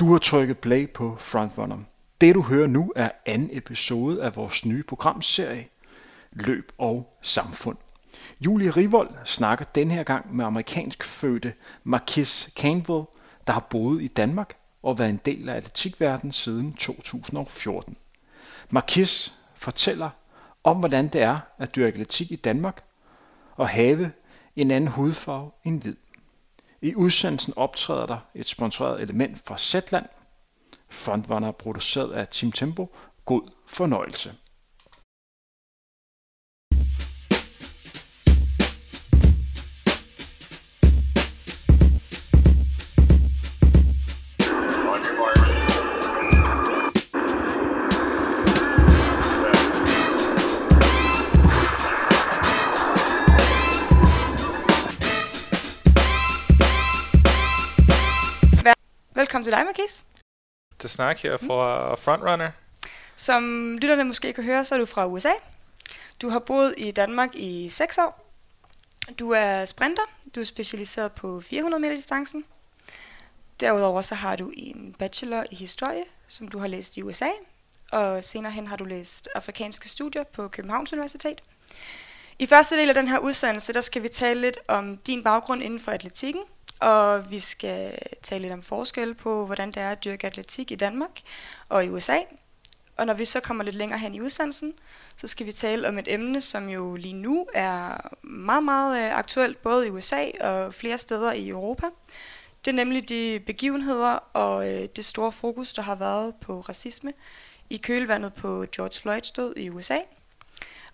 Du har trykket play på Frontrunner. Det du hører nu er anden episode af vores nye programserie Løb og Samfund. Julie Rivold snakker den her gang med amerikansk fødte Marquis Campbell, der har boet i Danmark og været en del af atletikverdenen siden 2014. Marquis fortæller om, hvordan det er at dyrke atletik i Danmark og have en anden hudfarve end hvid. I udsendelsen optræder der et sponsoreret element fra Zetland. Frontrunner produceret af Team Tempo. God fornøjelse. Velkommen til dig, Marquis. til snak her fra Frontrunner. Som lytterne måske kan høre, så er du fra USA. Du har boet i Danmark i 6 år. Du er sprinter. Du er specialiseret på 400 meter distancen. Derudover så har du en bachelor i historie, som du har læst i USA. Og senere hen har du læst afrikanske studier på Københavns Universitet. I første del af den her udsendelse, der skal vi tale lidt om din baggrund inden for atletikken, og vi skal tale lidt om forskel på, hvordan det er at dyrke atletik i Danmark og i USA. Og når vi så kommer lidt længere hen i udsendelsen, så skal vi tale om et emne, som jo lige nu er meget, meget øh, aktuelt, både i USA og flere steder i Europa. Det er nemlig de begivenheder og øh, det store fokus, der har været på racisme i kølvandet på George Floyds død i USA.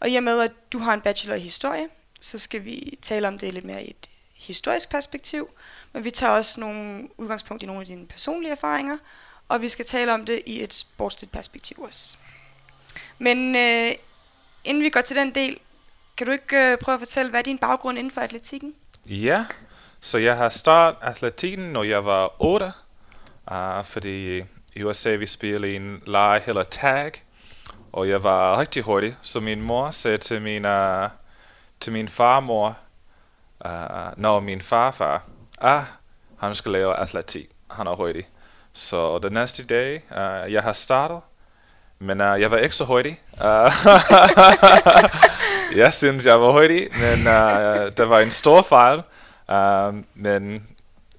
Og i og med, at du har en bachelor i historie, så skal vi tale om det lidt mere i et historisk perspektiv, men vi tager også nogle udgangspunkt i nogle af dine personlige erfaringer, og vi skal tale om det i et sportsligt perspektiv også. Men øh, inden vi går til den del, kan du ikke øh, prøve at fortælle, hvad er din baggrund inden for atletikken? Ja, så jeg har startet atletikken, når jeg var 8, uh, ah, fordi i USA vi spillede en lege eller tag, og jeg var rigtig hurtig, så min mor sagde til min, uh, til min farmor, uh, når min farfar, ah, han skal lave atletik, han er hurtig. Så den næste dag, uh, jeg har startet, men uh, jeg var ikke så hurtig. Uh, jeg synes, jeg var hurtig, men uh, der var en stor fejl. Uh, men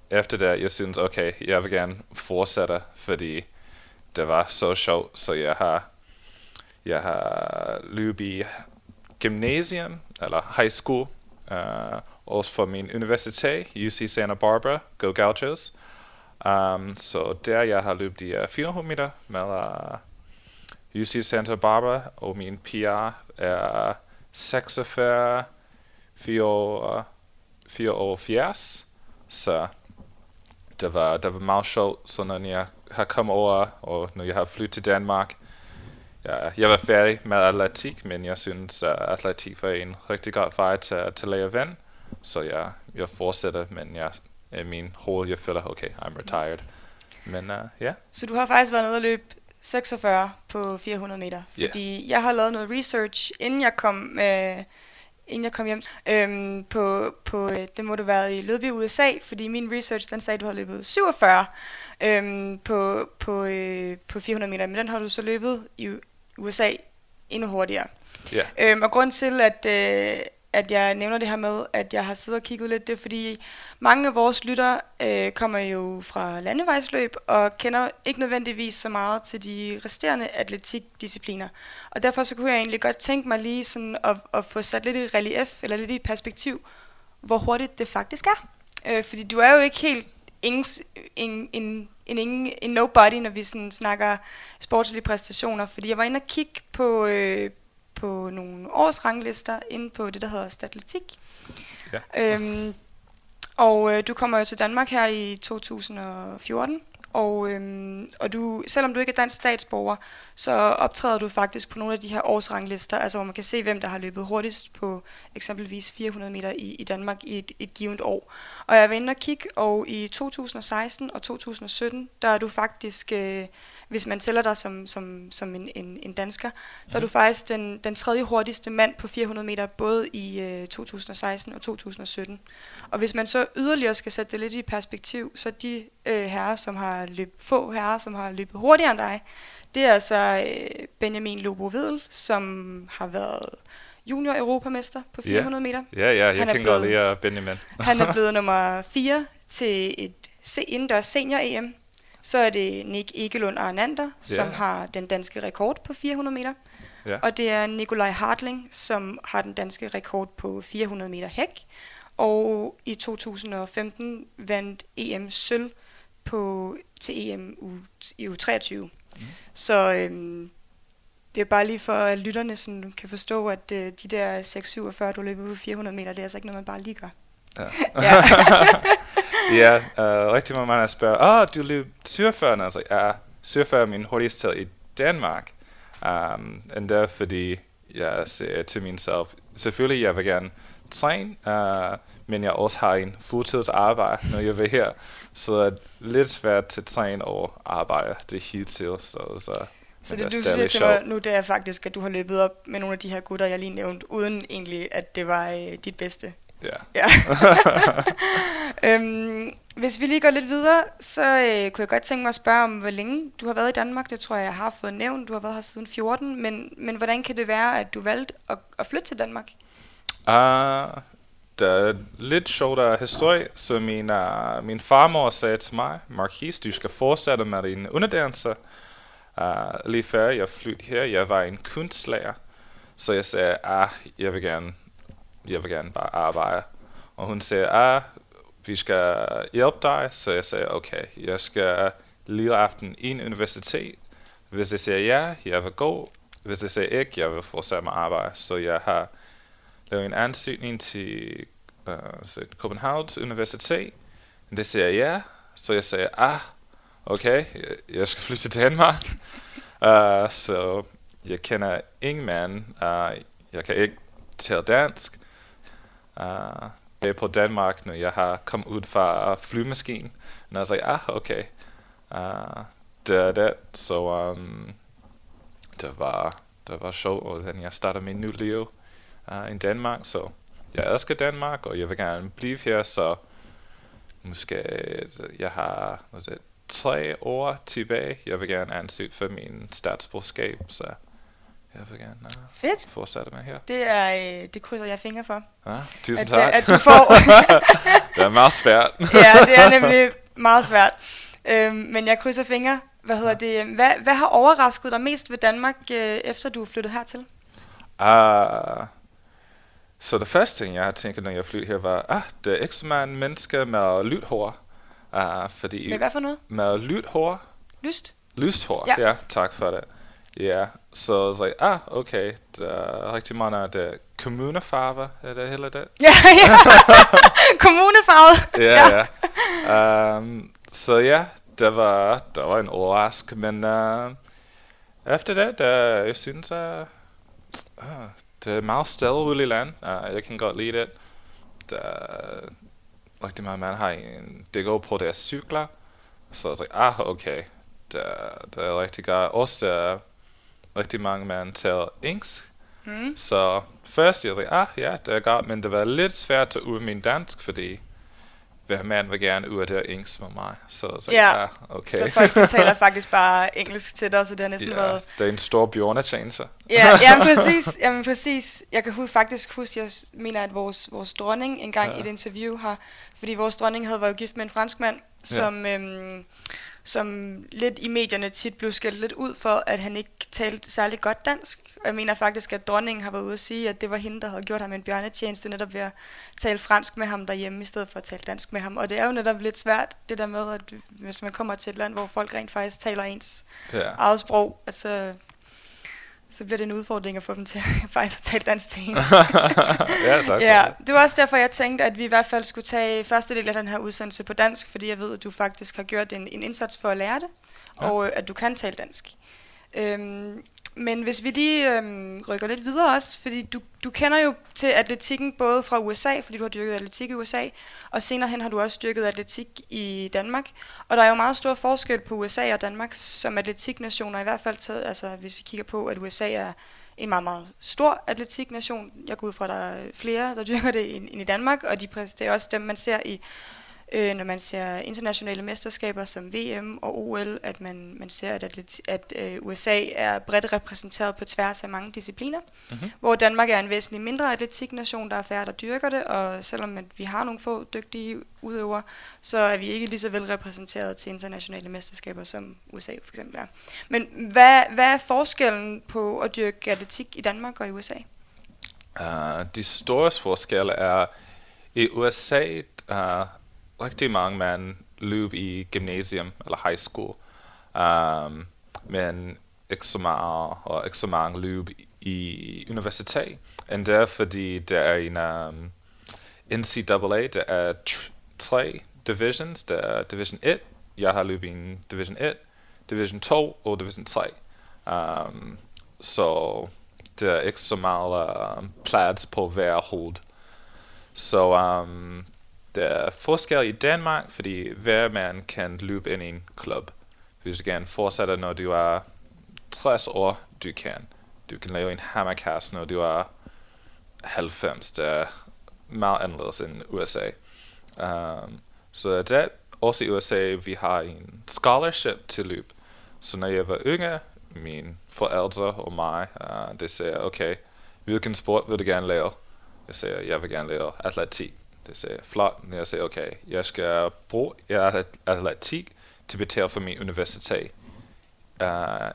efter det, jeg synes, okay, jeg vil gerne fortsætte, fordi det var så sjovt, så jeg har, jeg har løbet i gymnasium, eller high school, uh, også for min universitet, UC Santa Barbara, Go Gauchos. Um, så der jeg har løbet de uh, 400 meter med uh, UC Santa Barbara, og min PR er 46, 74. Så det var, det var meget sjovt, så når jeg har kommet over, og når jeg har flyttet til Danmark, ja, jeg var færdig med atletik, men jeg synes, at atletik var en rigtig god vej til, til at lære vand. Så jeg, jeg fortsætter, men jeg, i min hoved, jeg føler, okay, I'm retired. Men ja. Uh, yeah. Så du har faktisk været nede og løbe 46 på 400 meter, fordi yeah. jeg har lavet noget research, inden jeg kom, øh, inden jeg kom hjem. Øhm, på, på, øh, det må du være i Lødby, USA, fordi min research, den sagde, at du har løbet 47 øhm, på, på, øh, på 400 meter, men den har du så løbet i USA endnu hurtigere. Yeah. Øhm, og grund til, at, øh, at jeg nævner det her med, at jeg har siddet og kigget lidt, det er fordi mange af vores lytter øh, kommer jo fra landevejsløb og kender ikke nødvendigvis så meget til de resterende atletikdiscipliner. Og derfor så kunne jeg egentlig godt tænke mig lige sådan at, at få sat lidt i relief, eller lidt i perspektiv, hvor hurtigt det faktisk er. Øh, fordi du er jo ikke helt ingen, en, en, en, en, en nobody, når vi sådan snakker sportslige præstationer. Fordi jeg var inde og kigge på, øh, på nogle årsranglister inde på det, der hedder Statletik. Ja. Øhm, og øh, du kommer jo til Danmark her i 2014, og, øhm, og du, selvom du ikke er dansk statsborger, så optræder du faktisk på nogle af de her årsranglister, altså hvor man kan se, hvem der har løbet hurtigst på eksempelvis 400 meter i, i Danmark i et, et givet år. Og jeg var inde og kigge, og i 2016 og 2017, der er du faktisk, øh, hvis man tæller dig som, som, som en, en, en dansker, så er du faktisk den, den tredje hurtigste mand på 400 meter, både i øh, 2016 og 2017. Og hvis man så yderligere skal sætte det lidt i perspektiv, så de øh, herrer, som har løbet, få herrer, som har løbet hurtigere end dig. Det er altså øh, Benjamin Lobo Vedel, som har været junior europamester på 400 meter. Ja, ja, jeg Han kan godt lide Benjamin. Han er blevet nummer 4 til et se- indendørs senior-EM. Så er det Nick Egelund Arnander, som Ja. har den danske rekord på 400 meter. Ja. Og det er Nikolaj Hartling, som har den danske rekord på 400 meter hæk. Og i 2015 vandt EM sølv på, til EM u, i U23. Mm. Så øhm, det er bare lige for at lytterne sådan, kan forstå, at øh, de der 6-47, du løber ud 400 meter, det er altså ikke noget, man bare lige gør. Ja. Ja. ja, uh, rigtig mange mænd spørger, åh, oh, du løb 47, og jeg siger, ja, 47 er min hurtigste tid i Danmark. Um, er fordi, jeg siger til mig selv, selvfølgelig jeg vil gerne træne, uh, men jeg også har en fuldtidsarbejde, når jeg vil her. Så det er lidt svært til træne og arbejde det tiden. Så, så, Så det, du er siger til mig nu, det er faktisk, at du har løbet op med nogle af de her gutter, jeg lige nævnte, uden egentlig, at det var øh, dit bedste. Ja. Ja. øhm, hvis vi lige går lidt videre, så øh, kunne jeg godt tænke mig at spørge om, hvor længe du har været i Danmark. Det tror jeg, jeg har fået nævnt. Du har været her siden 14. Men, men hvordan kan det være, at du valgte at, at flytte til Danmark? Uh, uh, lidt sjovere historie, så min, uh, min farmor sagde til mig, Marquis, du skal fortsætte med din underdannelse. Uh, lige før jeg flyttede her, jeg var en kunstlærer, så jeg sagde, ah, jeg vil gerne, jeg vil gerne bare arbejde. Og hun sagde, ah, vi skal hjælpe dig, så jeg sagde, okay, jeg skal lige aften i en universitet. Hvis jeg siger ja, jeg vil gå. Hvis jeg siger ikke, jeg vil fortsætte med arbejde. Så jeg har lavet en ansøgning til øh, altså uh, så Københavns Universitet. Det siger jeg ja. Så jeg siger, ah, okay, jeg, jeg skal flytte til Danmark. uh, så jeg kender ingen mand. Uh, jeg kan ikke tale dansk. Uh, jeg er på Danmark, når jeg har kommet ud fra flymaskinen. Og jeg sagde, ah, okay. Uh, det er det. Så um, det var, det var sjovt, og then jeg startede min nye liv uh, i Danmark, så jeg elsker Danmark, og jeg vil gerne blive her, så måske jeg har det, tre år tilbage. Jeg vil gerne ansøge for min statsborgerskab, så jeg vil gerne uh, Fedt. fortsætte med her. Det, er, øh, det krydser jeg fingre for. Ja, tusind At, tak. øh, at du får... det er meget svært. ja, det er nemlig meget svært. Øhm, men jeg krydser fingre. Hvad hedder det? Hvad, hvad har overrasket dig mest ved Danmark, øh, efter du er flyttet hertil? Uh, så det første ting, jeg har tænkt, når jeg flyttede her, var, ah, der er ikke så mange mennesker med lyt hår. Uh, fordi Med hvad for noget? med lyt hår, Lyst? lyst hår, Ja. ja. tak for det. Ja, så så jeg, ah, okay, der er rigtig mange af det kommunefarver, er det hele det? Ja, ja. Kommunefarvet. Ja, ja. Um, så ja, det var, det var en overrask, men uh, efter det, der, jeg synes, at uh, det er meget stille land. Uh, jeg kan godt lide det. Der er rigtig mange mænd har en, det går på deres cykler, så jeg tænkte, ah, okay, det, er- det er rigtig godt. Også der er rigtig mange mænd taler engelsk, Mm. så først jeg sagde, ah ja, det er godt, men det var lidt svært at ud min dansk, fordi hver mand vil gerne ud af det engelsk med mig. Så sagde, Ja, okay. Så folk taler faktisk bare engelsk til dig, så det har næsten ja, været... det er en stor bjørnetjeneste. Ja, ja præcis. Jamen, præcis. Jeg kan hu- faktisk huske, jeg mener, at vores, vores dronning engang ja. Ja. i et interview har... Fordi vores dronning havde været gift med en franskmand, som, øhm, som lidt i medierne tit blev skældt lidt ud for, at han ikke talte særlig godt dansk. Og jeg mener faktisk, at dronningen har været ude at sige, at det var hende, der havde gjort ham en bjørnetjeneste, netop ved at tale fransk med ham derhjemme, i stedet for at tale dansk med ham. Og det er jo netop lidt svært, det der med, at hvis man kommer til et land, hvor folk rent faktisk taler ens Ja. eget sprog, at så, så bliver det en udfordring at få dem til faktisk at tale dansk til en. ja, tak. ja, det var også derfor, jeg tænkte, at vi i hvert fald skulle tage første del af den her udsendelse på dansk, fordi jeg ved, at du faktisk har gjort en, en indsats for at lære det, Ja. og øh, at du kan tale dansk. Øhm, men hvis vi lige øhm, rykker lidt videre også, fordi du, du kender jo til atletikken både fra USA, fordi du har dyrket atletik i USA, og senere hen har du også dyrket atletik i Danmark. Og der er jo meget stor forskel på USA og Danmark som atletiknationer, i hvert fald taget, altså hvis vi kigger på, at USA er en meget, meget stor atletiknation. Jeg går ud fra, at der er flere, der dyrker det end end i Danmark, og de, det er også dem, man ser i øh, når man ser internationale mesterskaber som VM og OL, at man, man ser, at, atlet, at øh, USA er bredt repræsenteret på tværs af mange discipliner, mm-hmm. hvor Danmark er en væsentlig mindre atletiknation, der er færre, der dyrker det, og selvom at vi har nogle få dygtige udøvere, så er vi ikke lige så vel repræsenteret til internationale mesterskaber, som USA for eksempel er. Men hvad, hvad er forskellen på at dyrke atletik i Danmark og i USA? Uh, de store forskelle er, i USA uh, rigtig mange mænd løb i gymnasium eller high school, um, men ikke så meget, og ikke så mange løb i universitet. Er fordi, der er en um, NCAA, der er tre divisions. Der er Division 1, jeg har løbet i Division 1, Division 2 og Division 3. Um, så der er ikke så um, plads på hver hold. Så um, der er forskel i Danmark, fordi hver mand kan løbe ind i en klub. Hvis du gerne fortsætter, når du er 60 år, du kan. Du kan lave en hammerkast, når du er 90. Det er meget anderledes end USA. Um, så det også i USA, vi har en scholarship til løb. Så når jeg var yngre, mine forældre og mig, uh, det sagde, okay, hvilken sport vil du gerne lave? Jeg sagde, jeg vil gerne lave atletik. Det sagde, flot. Jeg sagde, okay, jeg skal bruge atletik til at betale for min universitet. Uh,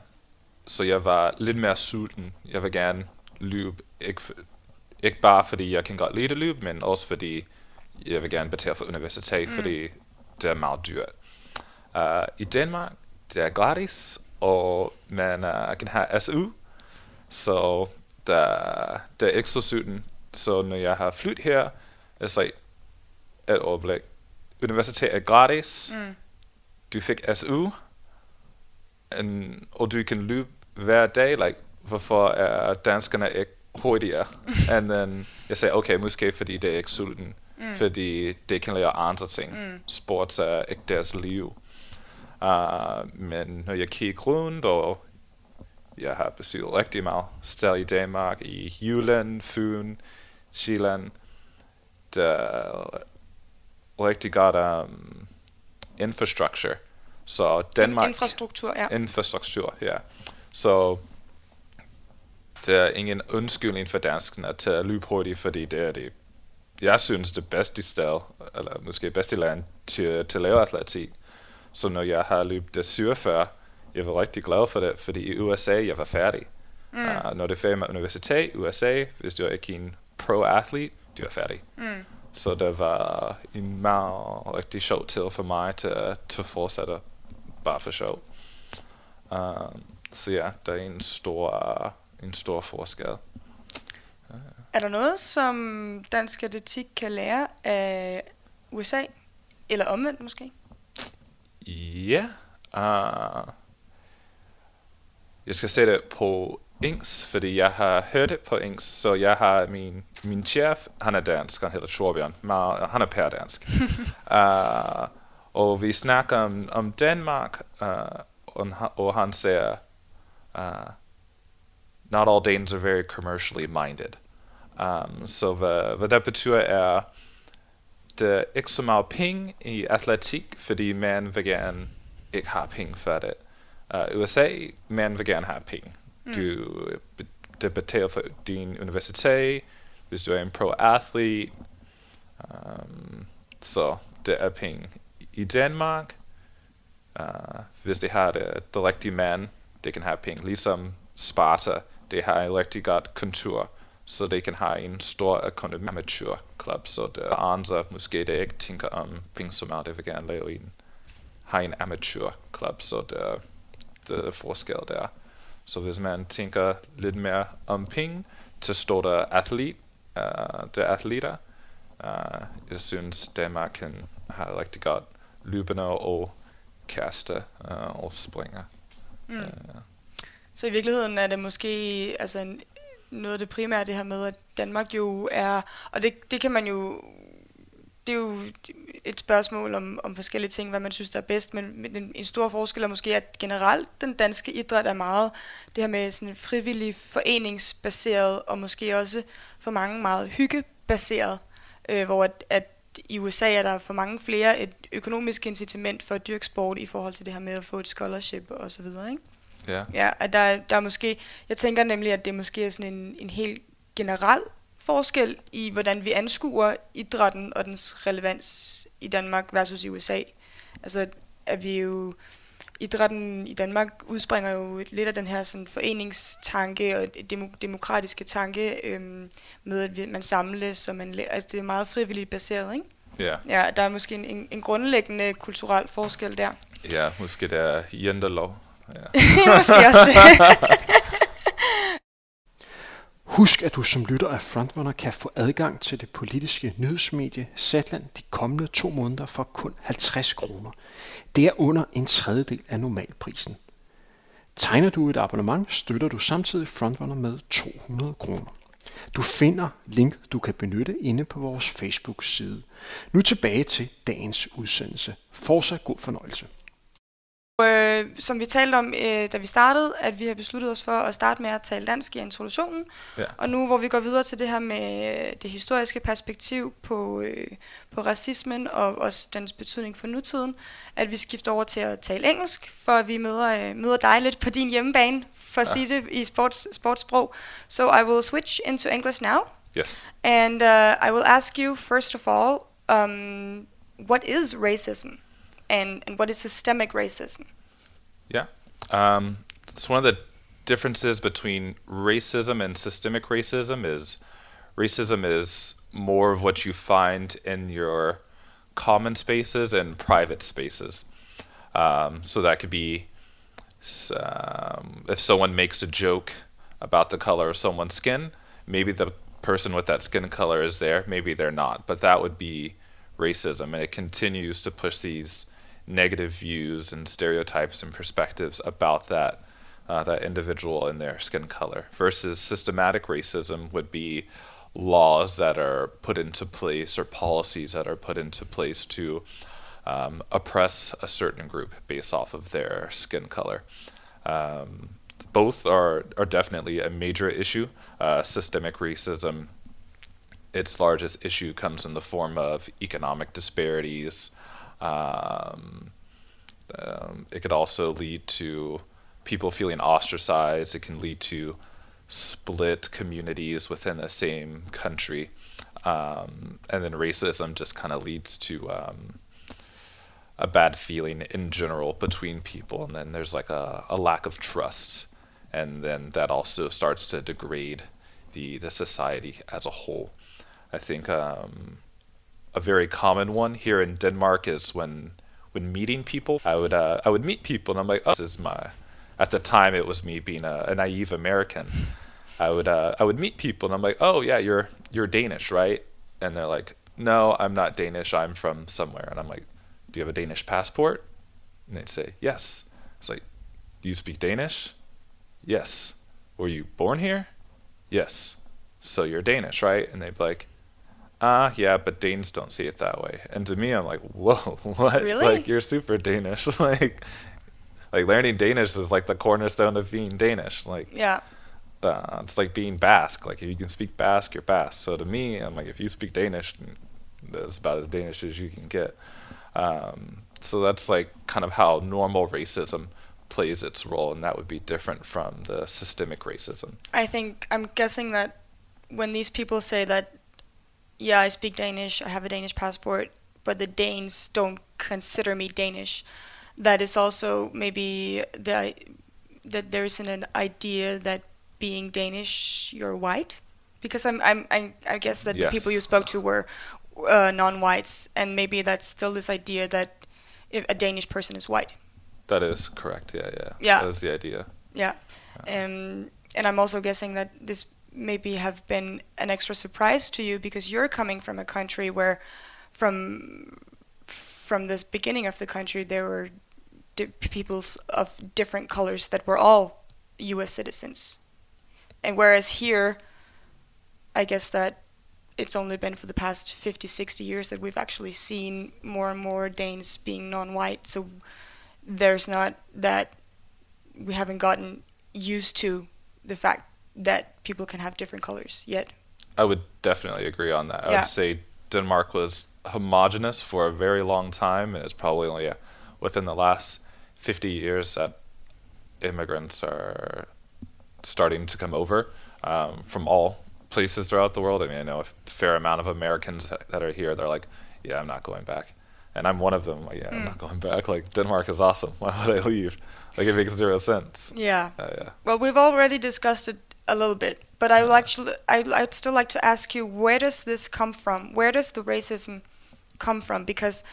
så jeg var lidt mere sulten. Jeg vil gerne løbe, ikke, ikke bare fordi jeg kan godt lide at løbe, men også fordi jeg vil gerne betale for universitet, mm. fordi det er meget dyrt. Uh, I Danmark, det er gratis, og man uh, kan have SU, så der, der er ikke så sulten. Så når jeg har flyttet her, er så et overblik. Universitet er gratis. Mm. Du fik SU, and, og du kan løbe hver dag. Like, hvorfor er danskerne ikke hurtigere? and then jeg sagde, okay, måske fordi det er ikke sulten. Mm. Fordi det kan lave andre ting. Mm. Sport er ikke deres liv. Uh, men når jeg kigger rundt, og jeg har besøgt rigtig meget sted i Danmark, i Jylland, Fyn, Sjælland, der er rigtig godt um, infrastructure. Så Danmark... Infrastruktur, ja. Infrastruktur, ja. Så der er ingen undskyldning for danskerne til at løbe hurtigt, fordi det er det, jeg synes, det bedste sted, eller måske bedste land til, til at lave atletik. Så når jeg har løbet det 47, jeg var rigtig glad for det, fordi i USA, jeg var færdig. Mm. Uh, når det er færdig med universitet USA, hvis du er ikke en pro-athlete, du er færdig. Mm. Så det var en meget rigtig sjov til for mig til, til at fortsætte bare for sjov. Uh, så ja, der er en stor, en stor forskel. Uh. Er der noget, som dansk atletik kan lære af USA? Eller omvendt måske? Ja. Uh, jeg skal se det på engelsk, fordi jeg har hørt det på engelsk, så jeg har min, min chef, han er dansk, han hedder Torbjørn, men han er perdansk. uh, og vi snakker om, om Danmark, uh, han siger, uh, not all Danes are very commercially minded. Um, så hvad, hvad det betyder er, der er ikke så meget penge i atletik, fordi man vil gerne ikke have penge for det. Uh, USA, man vil gerne have penge. Mm. Du det betaler for din universitet, hvis du er en pro-athlete. Um, så det er penge. I Danmark, uh, hvis de har det, det rigtige mand, det kan have penge. Ligesom Sparta, det har en rigtig godt kontur, så de kan have en stor amatørklub, så der er andre, måske der ikke tænker om penge så meget, det vil gerne lave en, har en amatørklub, så der, er, er forskel der. Så hvis man tænker lidt mere om penge, så står der atlet, uh, der atleter. Uh, jeg synes, Danmark kan have rigtig godt løbende og kaste uh, og springer. Mm. Uh, så i virkeligheden er det måske altså en, noget af det primære det her med, at Danmark jo er, og det, det kan man jo, det er jo et spørgsmål om, om forskellige ting, hvad man synes, der er bedst, men, men en, en stor forskel er måske, at generelt den danske idræt er meget det her med sådan frivillig foreningsbaseret, og måske også for mange meget hyggebaseret, øh, hvor at, at i USA er der for mange flere et økonomisk incitament for at dyrke sport i forhold til det her med at få et scholarship og så videre, ikke? Ja. Ja, at der, der er måske, jeg tænker nemlig, at det måske er sådan en, en helt generel forskel i, hvordan vi anskuer idrætten og dens relevans i Danmark versus i USA. Altså, at vi jo, idrætten i Danmark udspringer jo lidt af den her sådan foreningstanke og demo, demokratiske tanke øhm, med, at man samles, og man, altså det er meget frivilligt baseret, ikke? Ja. Ja, der er måske en, en, en grundlæggende kulturel forskel der. Ja, måske det er jantelov. Ja. måske også det. Husk, at du som lytter af Frontrunner kan få adgang til det politiske nyhedsmedie Zetland de kommende to måneder for kun 50 kroner. Det er under en tredjedel af normalprisen. Tegner du et abonnement, støtter du samtidig Frontrunner med 200 kroner. Du finder linket, du kan benytte inde på vores Facebook-side. Nu tilbage til dagens udsendelse. Fortsat god fornøjelse. Øh, som vi talte om, øh, da vi startede, at vi har besluttet os for at starte med at tale dansk i introduktionen. Ja. Og nu hvor vi går videre til det her med det historiske perspektiv på, øh, på racismen og også dens betydning for nutiden, at vi skifter over til at tale engelsk, for at vi møder, øh, møder dig lidt på din hjemmebane, for at Ja. sige det i sports, sportssprog. So I will switch into English now. Yes. And uh, I will ask you, first of all, um, what is racism? And, and what is systemic racism? Yeah. Um, it's one of the differences between racism and systemic racism is racism is more of what you find in your common spaces and private spaces. Um, so that could be um, if someone makes a joke about the color of someone's skin, maybe the person with that skin color is there, maybe they're not, but that would be racism, and it continues to push these negative views and stereotypes and perspectives about that uh, that individual and their skin color. Versus systematic racism would be laws that are put into place or policies that are put into place to um, oppress a certain group based off of their skin color. Um, both are are definitely a major issue. Uh, systemic racism, its largest issue comes in the form of economic disparities. Um, um, it could also lead to people feeling ostracized. It can lead to split communities within the same country. Um, and then racism just kind of leads to um, a bad feeling in general between people. And then there's like a, a lack of trust. And then that also starts to degrade the, the society as a whole. I think um, a very common one here in Denmark is when when meeting people, I would uh, I would meet people and I'm like, oh, this is my. At the time, it was me being a, a naive American. I would uh, I would meet people and I'm like, oh yeah, you're you're Danish, right? And they're like, no, I'm not Danish. I'm from somewhere. And I'm like, do you have a Danish passport? And they'd say, yes. It's like, do you speak Danish? Yes. Were you born here? Yes. So you're Danish, right? And they'd be like, ah, yeah, but Danes don't see it that way. And to me, I'm like, whoa, what? Really? Like you're super Danish. like, like learning Danish is like the cornerstone of being Danish. Like, Yeah. uh, it's like being Basque. Like if you can speak Basque, you're Basque. So to me, I'm like, if you speak Danish, that's about as Danish as you can get. Um, so that's like kind of how normal racism plays its role, and that would be different from the systemic racism. I think I'm guessing that when these people say that, yeah, I speak Danish, I have a Danish passport, but the Danes don't consider me Danish, that is also maybe the that there isn't an idea that being Danish you're white, because I'm I'm I, I guess that the people you spoke to were uh, non-whites, and maybe that's still this idea that if a Danish person is white. That is correct. Yeah, yeah. Yeah. That is the idea. Yeah. Um, and I'm also guessing that this maybe have been an extra surprise to you because you're coming from a country where from from this beginning of the country there were peoples of different colors that were all US citizens. And whereas here I guess that it's only been for the past 50 60 years that we've actually seen more and more Danes being non-white so there's not that we haven't gotten used to the fact that people can have different colors yet. I would definitely agree on that. I Yeah. would say Denmark was homogenous for a very long time. and It's probably only yeah, within the last 50 years that immigrants are starting to come over um, from all places throughout the world. I mean, I know a fair amount of Americans that are here. They're like, yeah, I'm not going back. And I'm one of them. Like, yeah, mm. I'm not hmm. going back. Like, Denmark is awesome. Why would I leave? Like, it makes zero sense. Yeah. Uh, yeah. Well, we've already discussed it a little bit, but I would actually, I, I'd still like to ask you, where does this come from? Where does the racism come from? Because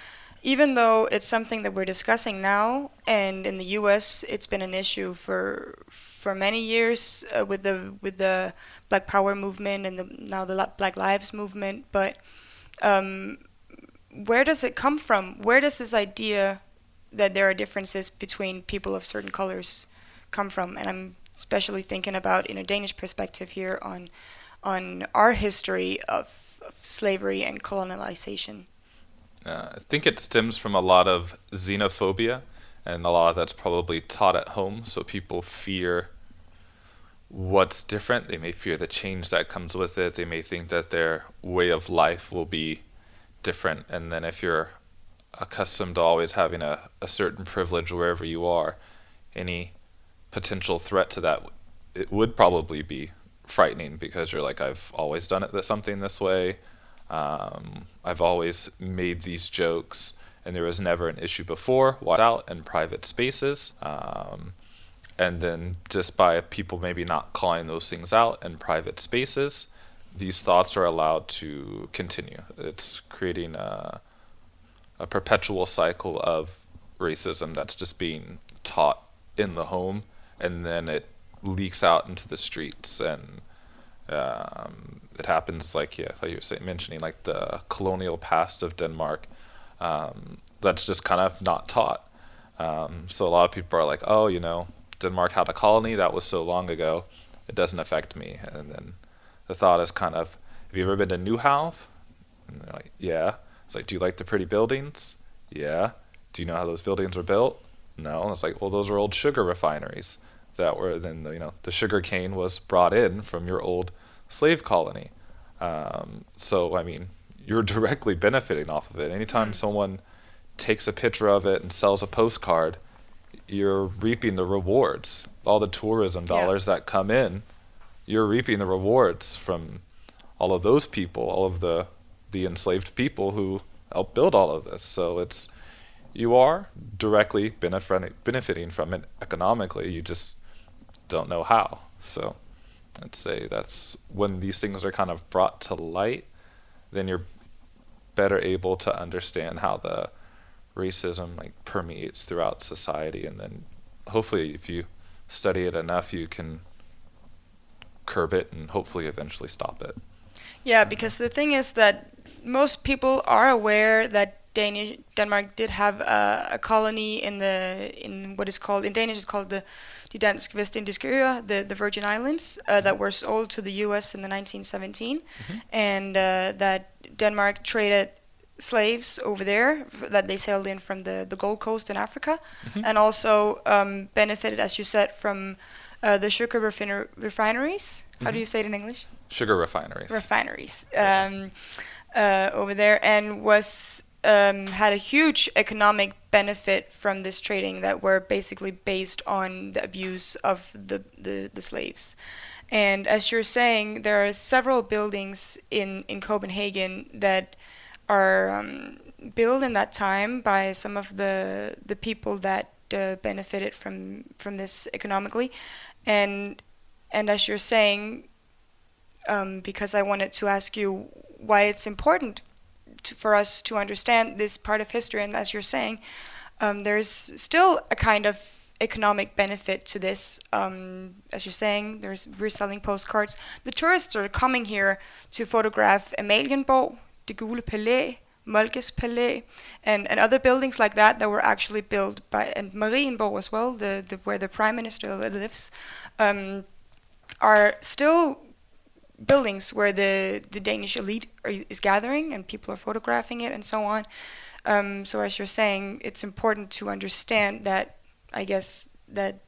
even though it's something that we're discussing now, and in the U.S. it's been an issue for for many years uh, with the with the Black Power movement and the, now the Black Lives movement, but um, where does it come from? Where does this idea that there are differences between people of certain colors come from? And I'm especially thinking about in a Danish perspective here on on our history of, of slavery and colonialization. Uh, I think it stems from a lot of xenophobia, and a lot of that's probably taught at home. So people fear what's different. They may fear the change that comes with it. They may think that their way of life will be different. And then if you're accustomed to always having a, a certain privilege wherever you are, any potential threat to that, it would probably be frightening because you're like, I've always done it something this way. Um, I've always made these jokes, and there was never an issue before. Why out in private spaces? Um, and then just by people maybe not calling those things out in private spaces, these thoughts are allowed to continue. It's creating a, a perpetual cycle of racism that's just being taught in the home, and then it leaks out into the streets, and um, it happens like yeah, like you were saying, mentioning like the colonial past of Denmark. Um, that's just kind of not taught. Um, so a lot of people are like, oh, you know, Denmark had a colony that was so long ago, it doesn't affect me, and then the thought is kind of, have you ever been to Nyhavn? And they're like, yeah. It's like, do you like the pretty buildings? Yeah. Do you know how those buildings were built? No. It's like, well, those are old sugar refineries that were then, you know, the sugar cane was brought in from your old slave colony. Um, so, I mean, you're directly benefiting off of it. Anytime mm. someone takes a picture of it and sells a postcard, you're reaping the rewards. All the tourism dollars yeah. that come in you're reaping the rewards from all of those people, all of the the enslaved people who helped build all of this. So it's you are directly benefiting from it economically. You just don't know how. So I'd say that's when these things are kind of brought to light, then you're better able to understand how the racism like permeates throughout society and then hopefully if you study it enough you can curb it and hopefully eventually stop it. Yeah, because the thing is that most people are aware that Danish Denmark did have a, a, colony in the in what is called in Danish it's called the the Dansk Vestindiske the the Virgin Islands, uh, mm-hmm. that were sold to the U.S. in the 1917, mm-hmm. and uh, that Denmark traded slaves over there that they sailed in from the the Gold Coast in Africa, mm-hmm. and also um, benefited, as you said, from uh, the sugar refiner- refineries. How do mm-hmm. you say it in English? Sugar refineries. Refineries um, uh, over there, and was um, had a huge economic benefit from this trading that were basically based on the abuse of the, the, the slaves. And as you're saying, there are several buildings in, in Copenhagen that are um, built in that time by some of the the people that uh, benefited from from this economically, and and as you're saying, um, because I wanted to ask you why it's important to, for us to understand this part of history, and as you're saying, um, there's still a kind of economic benefit to this. Um, as you're saying, there's we're selling postcards. The tourists are coming here to photograph Amalienborg, the Gule Palæ, Moltkes Palæ, and, and other buildings like that that were actually built by and Marienborg as well, the, the where the prime minister lives, um, are still buildings where the the Danish elite are, is gathering and people are photographing it and so on. Um, so as you're saying, it's important to understand that I guess that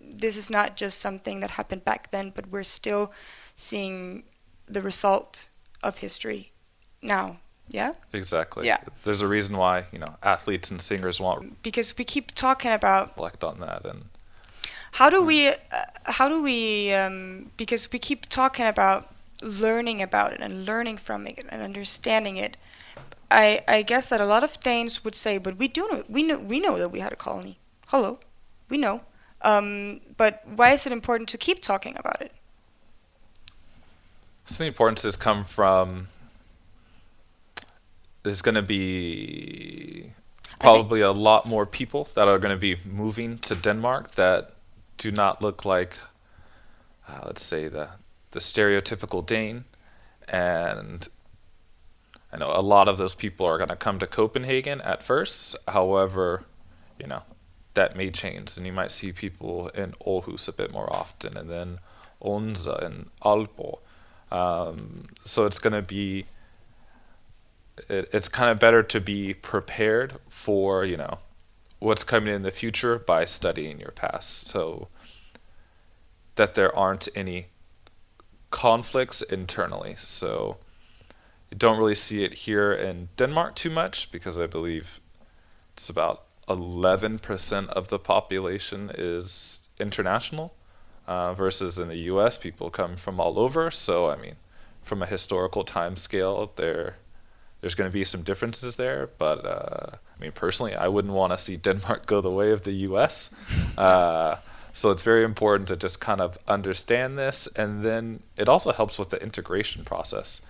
this is not just something that happened back then, but we're still seeing the result of history now Yeah? Exactly. Yeah. There's a reason why you know athletes and singers want Because we keep talking about reflect on that, and how do we, uh, how do we, um, because we keep talking about learning about it and learning from it and understanding it. I, I guess that a lot of Danes would say, but we do know, we know, we know that we had a colony. Hello, we know. Um, but why is it important to keep talking about it? So the importance has come from there's going to be probably a lot more people that are going to be moving to Denmark that do not look like, uh, let's say, the, the stereotypical Dane. And I know a lot of those people are going to come to Copenhagen at first. However, you know, that may change. And you might see people in Aarhus a bit more often, and then Odense and Aalborg. Um, so it's going to be, it, it's kind of better to be prepared for, you know, what's coming in the future by studying your past. So that there aren't any conflicts internally. So you don't really see it here in Denmark too much because I believe it's about 11% of the population is international uh, versus in the U.S. people come from all over. So I mean, from a historical time scale, there there's going to be some differences there. But uh, I mean, personally, I wouldn't want to see Denmark go the way of the U.S. Uh, so it's very important to just kind of understand this, and then it also helps with the integration process.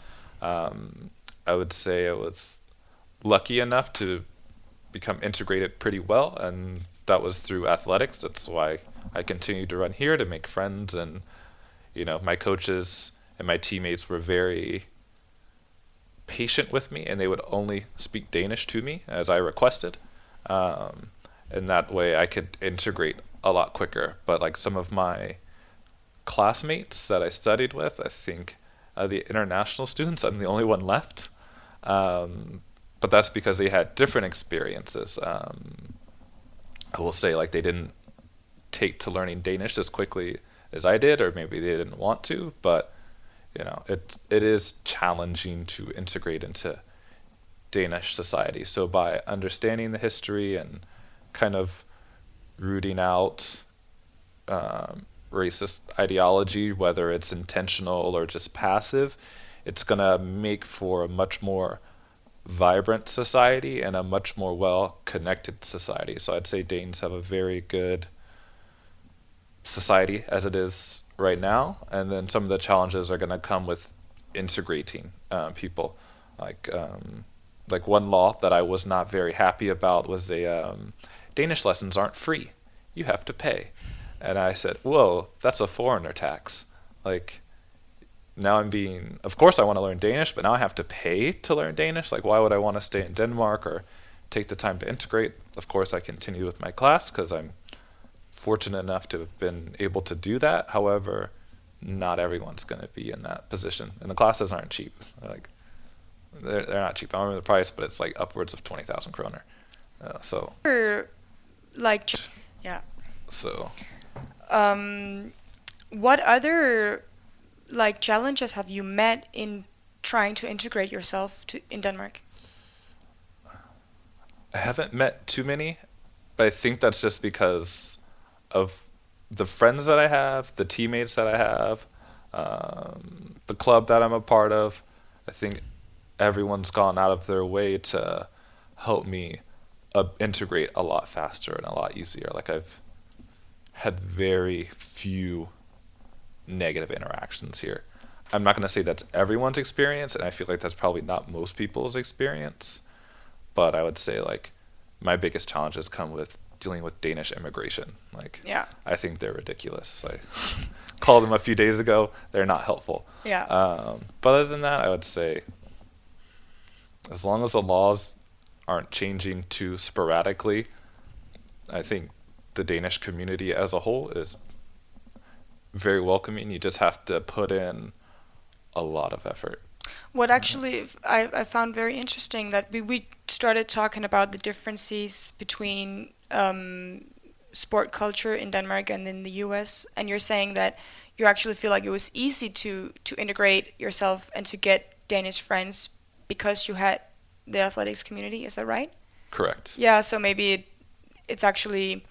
Um, I would say I was lucky enough to become integrated pretty well, and that was through athletics. That's why I continued to run here to make friends, and you know, my coaches and my teammates were very patient with me, and they would only speak Danish to me as I requested, um, and that way I could integrate a lot quicker. But like some of my classmates that I studied with, I think uh, the international students, I'm the only one left. Um, but that's because they had different experiences. Um, I will say, like, they didn't take to learning Danish as quickly as I did, or maybe they didn't want to. But you know, it it is challenging to integrate into Danish society. So by understanding the history and kind of rooting out um, racist ideology, whether it's intentional or just passive, it's gonna make for a much more vibrant society and a much more well connected society. So I'd say Danes have a very good society as it is right now, and then some of the challenges are going to come with integrating uh, people. Like um, like one law that I was not very happy about was the um, Danish lessons aren't free; you have to pay. And I said, "Whoa, that's a foreigner tax!" Like now I'm being, of course, I want to learn Danish, but now I have to pay to learn Danish. Like, why would I want to stay in Denmark or take the time to integrate? Of course, I continue with my class because I'm fortunate enough to have been able to do that. However, not everyone's going to be in that position, and the classes aren't cheap. Like, they're they're not cheap. I don't remember the price, but it's like upwards of twenty thousand kroner. Uh, so, Or, like, yeah. so Um, what other like challenges have you met in trying to integrate yourself to in Denmark? I haven't met too many, but I think that's just because of the friends that I have, the teammates that I have, um, the club that I'm a part of. I think everyone's gone out of their way to help me uh, integrate a lot faster and a lot easier. Like I've had very few negative interactions here. I'm not going to say that's everyone's experience, and I feel like that's probably not most people's experience. But I would say like my biggest challenges come with dealing with Danish immigration. Like Yeah. I think they're ridiculous. I called them a few days ago. They're not helpful. Yeah. Um, but other than that, I would say as long as the laws aren't changing too sporadically, I think the Danish community as a whole is very welcoming. You just have to put in a lot of effort. What actually I, I found very interesting that we, we started talking about the differences between um, sport culture in Denmark and in the US, and you're saying that you actually feel like it was easy to to integrate yourself and to get Danish friends because you had the athletics community. Is that right? Correct. Yeah. So maybe it, it's actually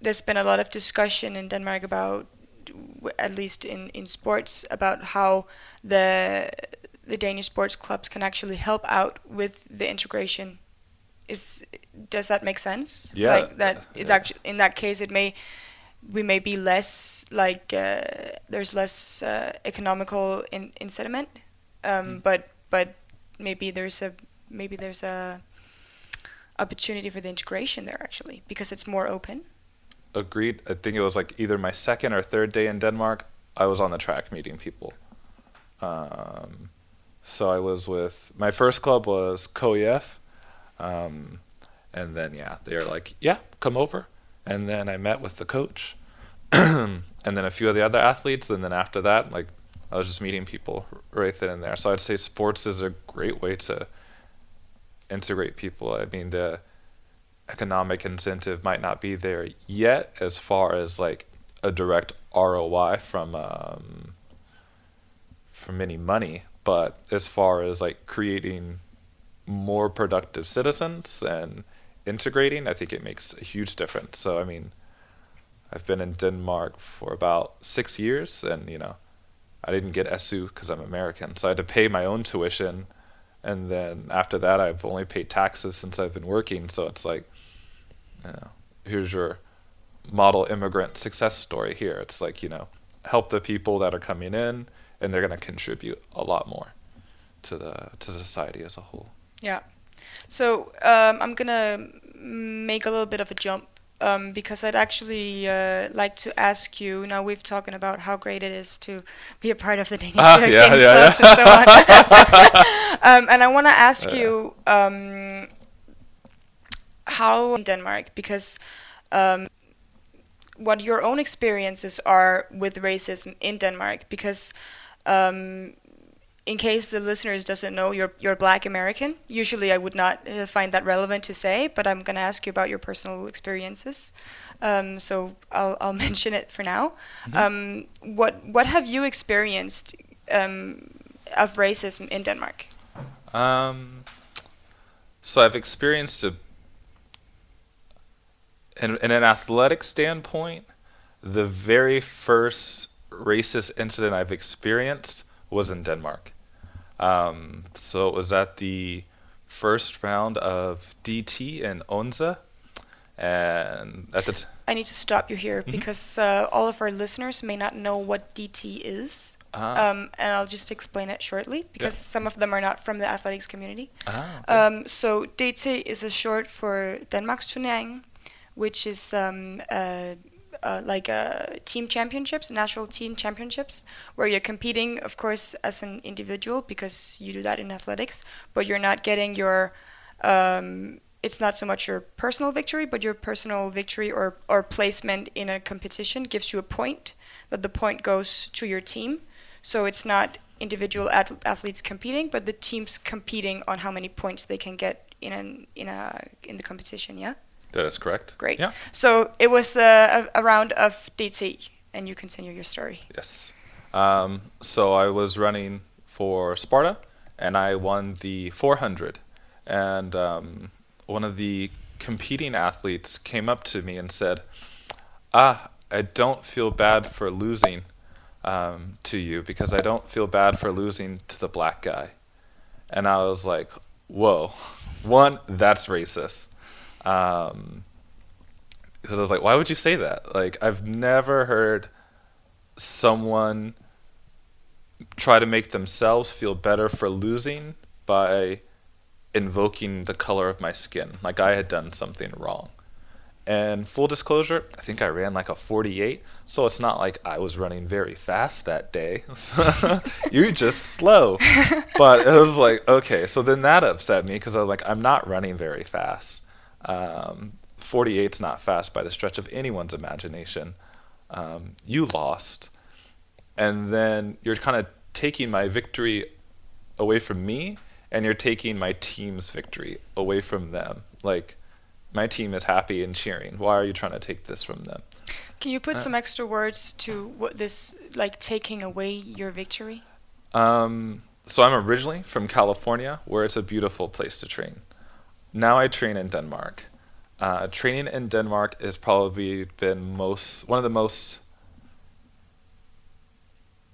there's been a lot of discussion in Denmark about, at least in in sports, about how the the Danish sports clubs can actually help out with the integration. Is does that make sense? Yeah. Like that it's Yeah. actually in that case it may we may be less like uh, there's less uh, economical in incitament, um, Mm. but but maybe there's a maybe there's a opportunity for the integration there actually because it's more open. Agreed. I think it was like either my second or third day in Denmark. I was on the track meeting people. Um, so I was with my first club was KOF, um, and then yeah, they're like, yeah, come over, and then I met with the coach, and then a few of the other athletes, and then after that, like I was just meeting people right then and there. So I'd say sports is a great way to integrate people. I mean the economic incentive might not be there yet as far as like a direct ROI from um, from any money, but as far as like creating more productive citizens and integrating, I think it makes a huge difference. So I mean, I've been in Denmark for about six years, and you know, I didn't get SU because I'm American, so I had to pay my own tuition, and then after that, I've only paid taxes since I've been working. So it's like, you know, here's your model immigrant success story. Here, it's like you know, help the people that are coming in, and they're gonna contribute a lot more to the to society as a whole. Yeah. So um, I'm gonna make a little bit of a jump um, because I'd actually uh, like to ask you. Now we've talking about how great it is to be a part of the Danish, Ah, yeah, Danish yeah, clubs and so on. um, and I want to ask Yeah. you um, how in Denmark because. Um, what your own experiences are with racism in Denmark because um, in case the listeners doesn't know you're you're black American. Usually I would not uh, find that relevant to say but I'm going to ask you about your personal experiences. Um, so I'll, I'll mention it for now. Um, what what have you experienced um, of racism in Denmark? Um, so I've experienced a, in, in an athletic standpoint, the very first racist incident I've experienced was in Denmark. Um, so it was at the first round of DT in Odense, and at the t- I need to stop you here Mhm. because uh, all of our listeners may not know what DT is ah, um, and I'll just explain it shortly because some of them are not from the athletics community. ah, okay. Um, so DT is a short for Denmark's Turnering, which is um, uh, uh, like uh, team championships, national team championships, where you're competing, of course, as an individual because you do that in athletics, but you're not getting your. Um, it's not so much your personal victory, but your personal victory or, or placement in a competition gives you a point. That the point goes to your team, so it's not individual ath- athletes competing, but the teams competing on how many points they can get in an in a in the competition. Yeah. That is correct. Great. Yeah. So it was uh, a, a round of DT, and you continue your story. Yes. Um, so I was running for Sparta, and I won the 400. And um, one of the competing athletes came up to me and said, "Ah, I don't feel bad for losing um, to you because I don't feel bad for losing to the black guy." And I was like, "Whoa, one, that's racist." Um, because I was like, "Why would you say that?" Like, I've never heard someone try to make themselves feel better for losing by invoking the color of my skin, like I had done something wrong. And full disclosure, I think I ran like a 48, so it's not like I was running very fast that day. You're just slow. But it was like, okay, so then that upset me because I was like, I'm not running very fast. Um, 48's not fast by the stretch of anyone's imagination. Um, you lost. And then you're kind of taking my victory away from me and you're taking my team's victory away from them. Like, my team is happy and cheering. Why are you trying to take this from them? Can you put Uh, some extra words to what this like taking away your victory? Um, so I'm originally from California, where it's a beautiful place to train. Now I train in Denmark. Uh, training in Denmark has probably been most one of the most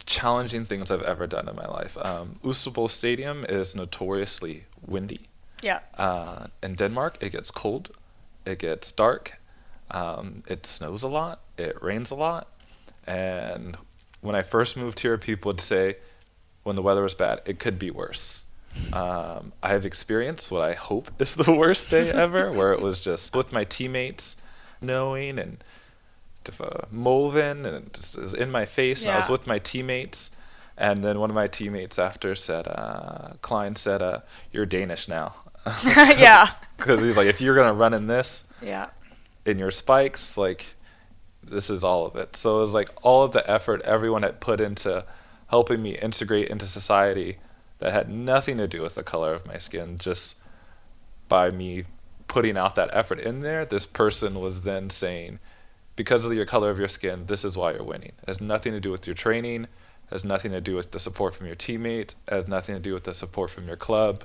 challenging things I've ever done in my life. Um, Østerbro Stadium is notoriously windy. Yeah. Uh, in Denmark, it gets cold, it gets dark, um, it snows a lot, it rains a lot, and when I first moved here, people would say, when the weather was bad, it could be worse. Um, I have experienced what I hope is the worst day ever, where it was just with my teammates knowing and uh, moving and it was in my face. And I was with my teammates, and then one of my teammates after said, uh, Klein said, uh, "You're Danish now," yeah. because he's like, if you're gonna run in this, Yeah. in your spikes, like this is all of it. So it was like all of the effort everyone had put into helping me integrate into society that had nothing to do with the color of my skin, just by me putting out that effort in there, this person was then saying, because of your color of your skin, this is why you're winning. It has nothing to do with your training, has nothing to do with the support from your teammate, has nothing to do with the support from your club.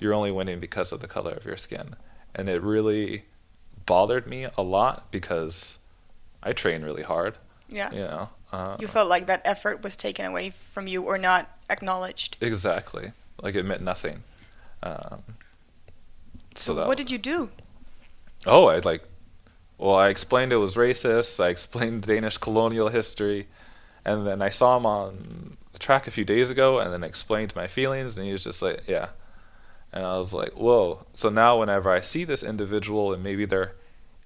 You're only winning because of the color of your skin. And it really bothered me a lot because I train really hard, Yeah. you know. Uh, You felt like that effort was taken away from you or not acknowledged. exactly. Like it meant nothing. Um, So, that what did you do? Oh, I like. Well, I explained it was racist. I explained Danish colonial history, and then I saw him on the track a few days ago, and then explained my feelings, and he was just like, "Yeah," and I was like, "Whoa!" So now, whenever I see this individual, and maybe they're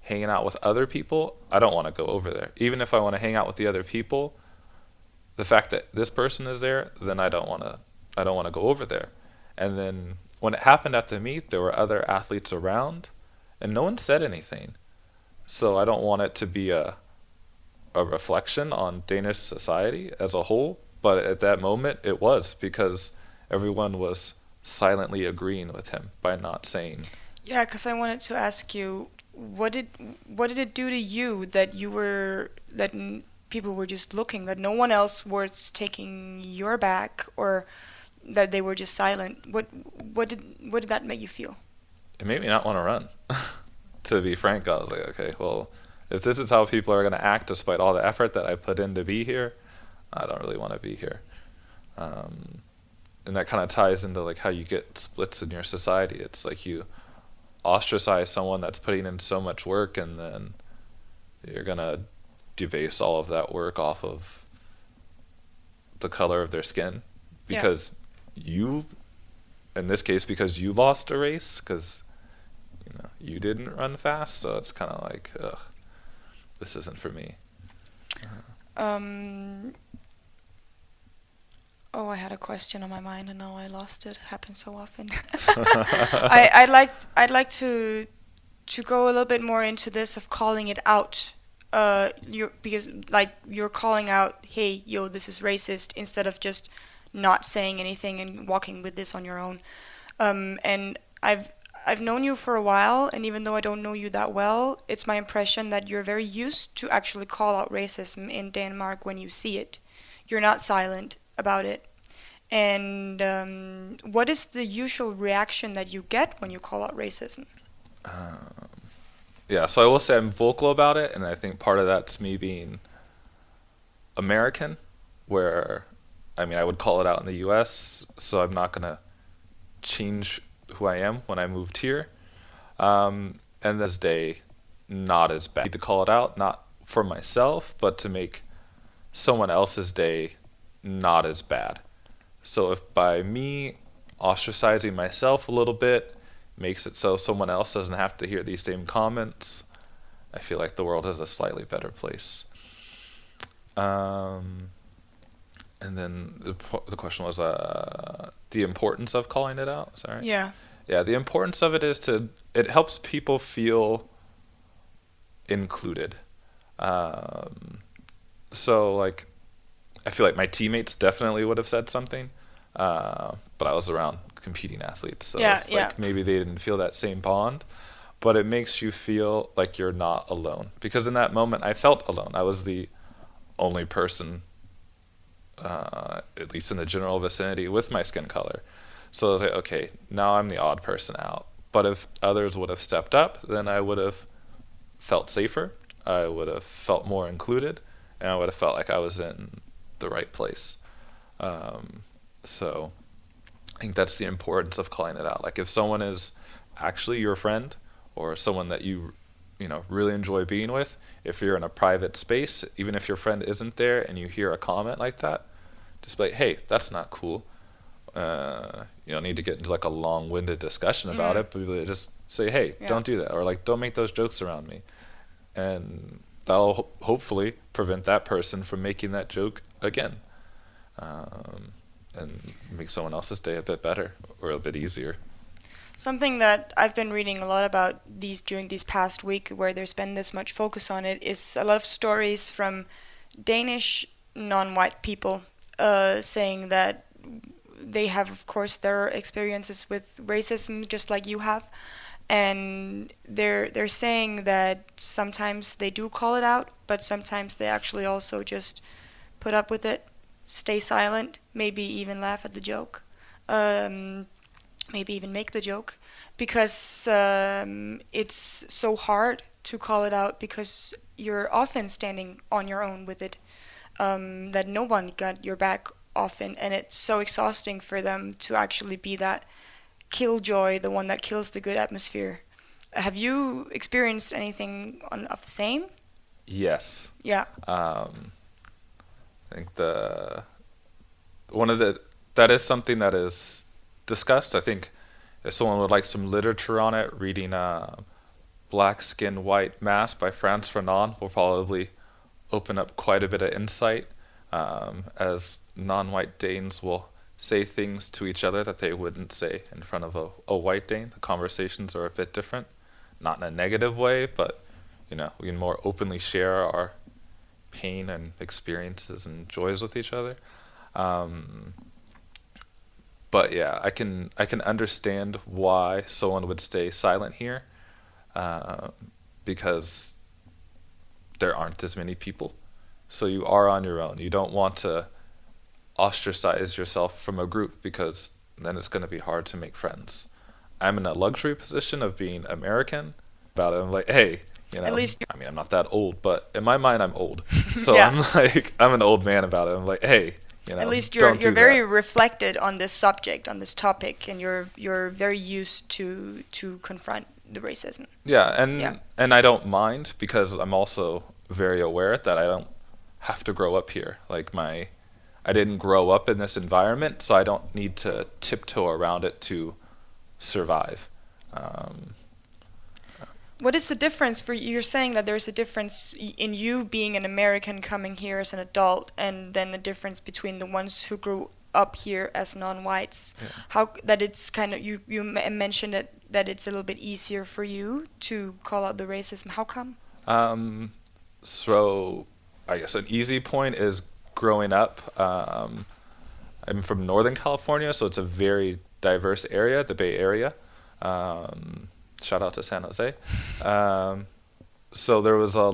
hanging out with other people, I don't want to go over there. Even if I want to hang out with the other people, the fact that this person is there, then I don't want to. I don't want to go over there. And then when it happened at the meet, there were other athletes around, and no one said anything. So I don't want it to be a a reflection on Danish society as a whole, but at that moment it was because everyone was silently agreeing with him by not saying. Yeah, because I wanted to ask you, what did what did it do to you that you were that people were just looking, that no one else was taking your back, or that they were just silent? What what did what did that make you feel? It made me not want to run. to be frank, I was like, okay, well, if this is how people are going to act despite all the effort that I put in to be here, I don't really want to be here. Um, and that kind of ties into like how you get splits in your society. It's like you ostracize someone that's putting in so much work, and then you're gonna debase all of that work off of the color of their skin Yeah. because you, in this case, because you lost a race because you know you didn't run fast. So it's kind of like, ugh, this isn't for me. Um. Oh, I had a question on my mind and now I lost it. It Happens so often. I I'd like I'd like to to go a little bit more into this of calling it out. Uh, you because like you're calling out, hey, yo, this is racist, instead of just not saying anything and walking with this on your own. Um, and I've I've known you for a while, and even though I don't know you that well, it's my impression that you're very used to actually call out racism in Denmark when you see it. You're not silent about it. And um, what is the usual reaction that you get when you call out racism? Um, yeah, so I will say I'm vocal about it, and I think part of that's me being American, where I mean I would call it out in the U.S., so I'm not gonna change who I am when I moved here. Um, and this day, not as bad to call it out, not for myself, but to make someone else's day not as bad. So if by me ostracizing myself a little bit makes it so someone else doesn't have to hear these same comments, I feel like the world is a slightly better place. Um, and then the the question was uh, the importance of calling it out. Sorry. Yeah. Yeah, the importance of it is to it helps people feel included. Um, so like, I feel like my teammates definitely would have said something, uh, but I was around competing athletes, so Yeah, yeah. like maybe they didn't feel that same bond. But it makes you feel like you're not alone because in that moment I felt alone. I was the only person uh, at least in the general vicinity, with my skin color. So I was like, okay, now I'm the odd person out. But if others would have stepped up, then I would have felt safer. I would have felt more included, and I would have felt like I was in the right place. Um, so I think that's the importance of calling it out. Like if someone is actually your friend or someone that you you know really enjoy being with, if you're in a private space, even if your friend isn't there and you hear a comment like that, just like, hey, that's not cool. Uh, you don't need to get into like a long-winded discussion about Mhm. it, but just say, hey, Yeah. don't do that, or like, don't make those jokes around me, and that'll ho- hopefully prevent that person from making that joke again, um, and make someone else's day a bit better or a bit easier. Something that I've been reading a lot about these during these past week, where there's been this much focus on it, is a lot of stories from Danish non-white people uh, saying that they have, of course, their experiences with racism, just like you have, and they're they're saying that sometimes they do call it out, but sometimes they actually also just put up with it, stay silent, maybe even laugh at the joke. Um, maybe even make the joke because um, it's so hard to call it out because you're often standing on your own with it um, that no one got your back often and it's so exhausting for them to actually be that killjoy the one that kills the good atmosphere have you experienced anything on, of the same Yes. yeah Um, I think the one of the that is something that is discussed. I think if someone would like some literature on it, reading uh, "Black Skin, White Masks" by Frantz Fanon will probably open up quite a bit of insight, um, as non-white Danes will say things to each other that they wouldn't say in front of a, a white Dane. The conversations are a bit different, not in a negative way, but you know we can more openly share our pain and experiences and joys with each other. Um, but yeah, I can I can understand why someone would stay silent here, uh, because there aren't as many people, so you are on your own. You don't want to ostracize yourself from a group because then it's going to be hard to make friends. I'm in a luxury position of being American. About it, I'm like, hey, you know, At least I mean, I'm not that old, but in my mind, I'm old. So Yeah. I'm like, I'm an old man about it. I'm like, hey, you know, at least you're you're very that. reflected on this subject on this topic and you're you're very used to to confront the racism Yeah, and Yeah. and I don't mind because I'm also very aware that I don't have to grow up here. Like my, I didn't grow up in this environment, so I don't need to tiptoe around it to survive. Um, What is the difference for you're saying that there's a difference in you being an American coming here as an adult and then the difference between the ones who grew up here as non-whites Yeah. how that it's kind of you you mentioned it that it's a little bit easier for you to call out the racism how come Um, so I guess an easy point is growing up. Um, I'm from Northern California, so it's a very diverse area, the Bay Area. Um, shout out to San Jose. Um, so there was a,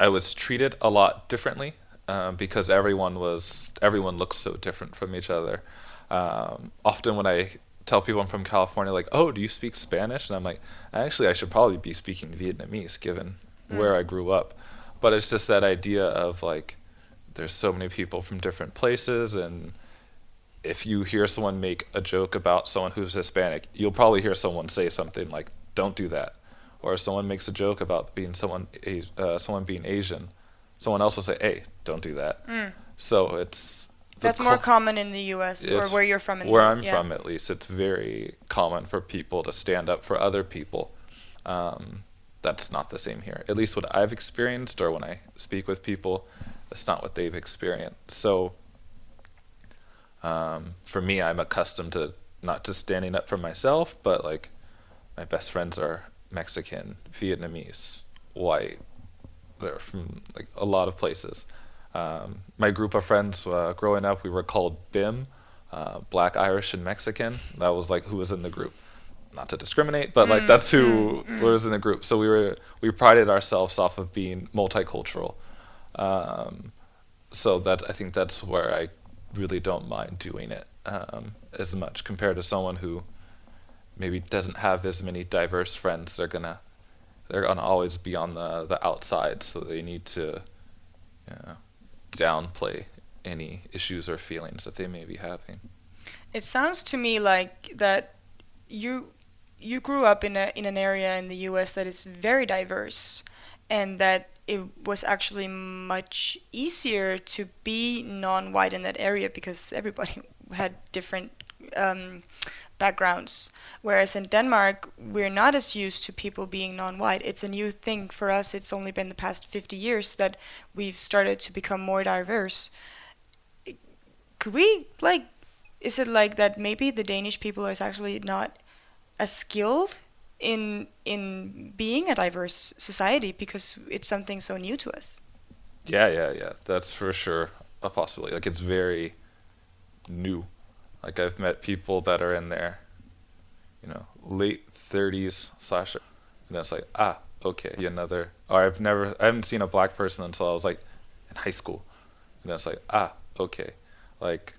I was treated a lot differently um, because everyone was everyone looks so different from each other. Um, often when I tell people I'm from California, like, "Oh, do you speak Spanish?" and I'm like, "Actually, I should probably be speaking Vietnamese given where I grew up." But it's just that idea of like, there's so many people from different places, and if you hear someone make a joke about someone who's Hispanic, you'll probably hear someone say something like, "Don't do that," or if someone makes a joke about being someone uh, someone being Asian, someone else will say, "Hey, don't do that." So it's the that's more cul- common in the US or where you're from in where the, I'm yeah. from, at least, it's very common for people to stand up for other people. Um, that's not the same here. At least what I've experienced, or when I speak with people, that's not what they've experienced. So, um, for me, I'm accustomed to not just standing up for myself, but like my best friends are Mexican, Vietnamese, white. They're from like a lot of places. Um, my group of friends uh, growing up, we were called BIM, uh, Black, Irish, and Mexican. That was like who was in the group. Not to discriminate, but like that's who was in the group. So we were we prided ourselves off of being multicultural. Um, so that I think that's where I really don't mind doing it um, as much compared to someone who maybe doesn't have as many diverse friends. They're gonna they're gonna always be on the the outside, so they need to you know, downplay any issues or feelings that they may be having. It sounds to me like that you you grew up in a in an area in the U.S. that is very diverse, and that it was actually much easier to be non-white in that area because everybody had different um, backgrounds. Whereas in Denmark, we're not as used to people being non-white. It's a new thing for us. It's only been the past 50 years that we've started to become more diverse. Could we like? Is it like that? Maybe the Danish people is actually not as skilled in in being a diverse society because it's something so new to us. Yeah, yeah, yeah. That's for sure a possibility. Like it's very new. Like I've met people that are in their, you know, late thirties slash, and it's like ah okay another. Or I've never I haven't seen a black person until I was like in high school, and it's like ah okay, like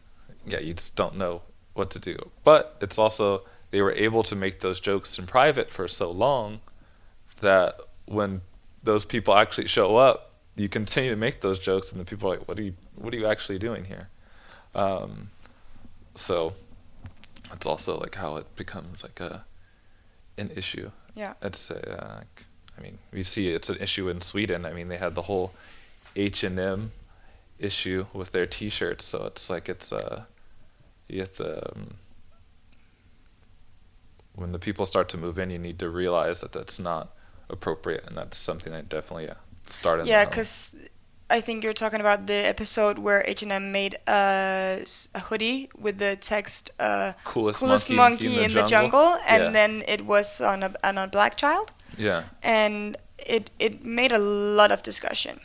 yeah you just don't know what to do. But it's also they were able to make those jokes in private for so long that when those people actually show up, you continue to make those jokes, and the people are like, "What are you? What are you actually doing here?" Um, so it's also like how it becomes like a an issue. Yeah. It's uh, I mean, we see it's an issue in Sweden. I mean, they had the whole H and M issue with their T-shirts, so it's like it's uh, you have to. Um, when the people start to move in, you need to realize that that's not appropriate, and that's something that definitely yeah, started. Yeah, because I think you're talking about the episode where H and M made a, a, hoodie with the text uh, "coolest, coolest monkey, monkey, in, the, in jungle. the jungle, and Yeah. then it was on a on a black child, Yeah, and it it made a lot of discussion.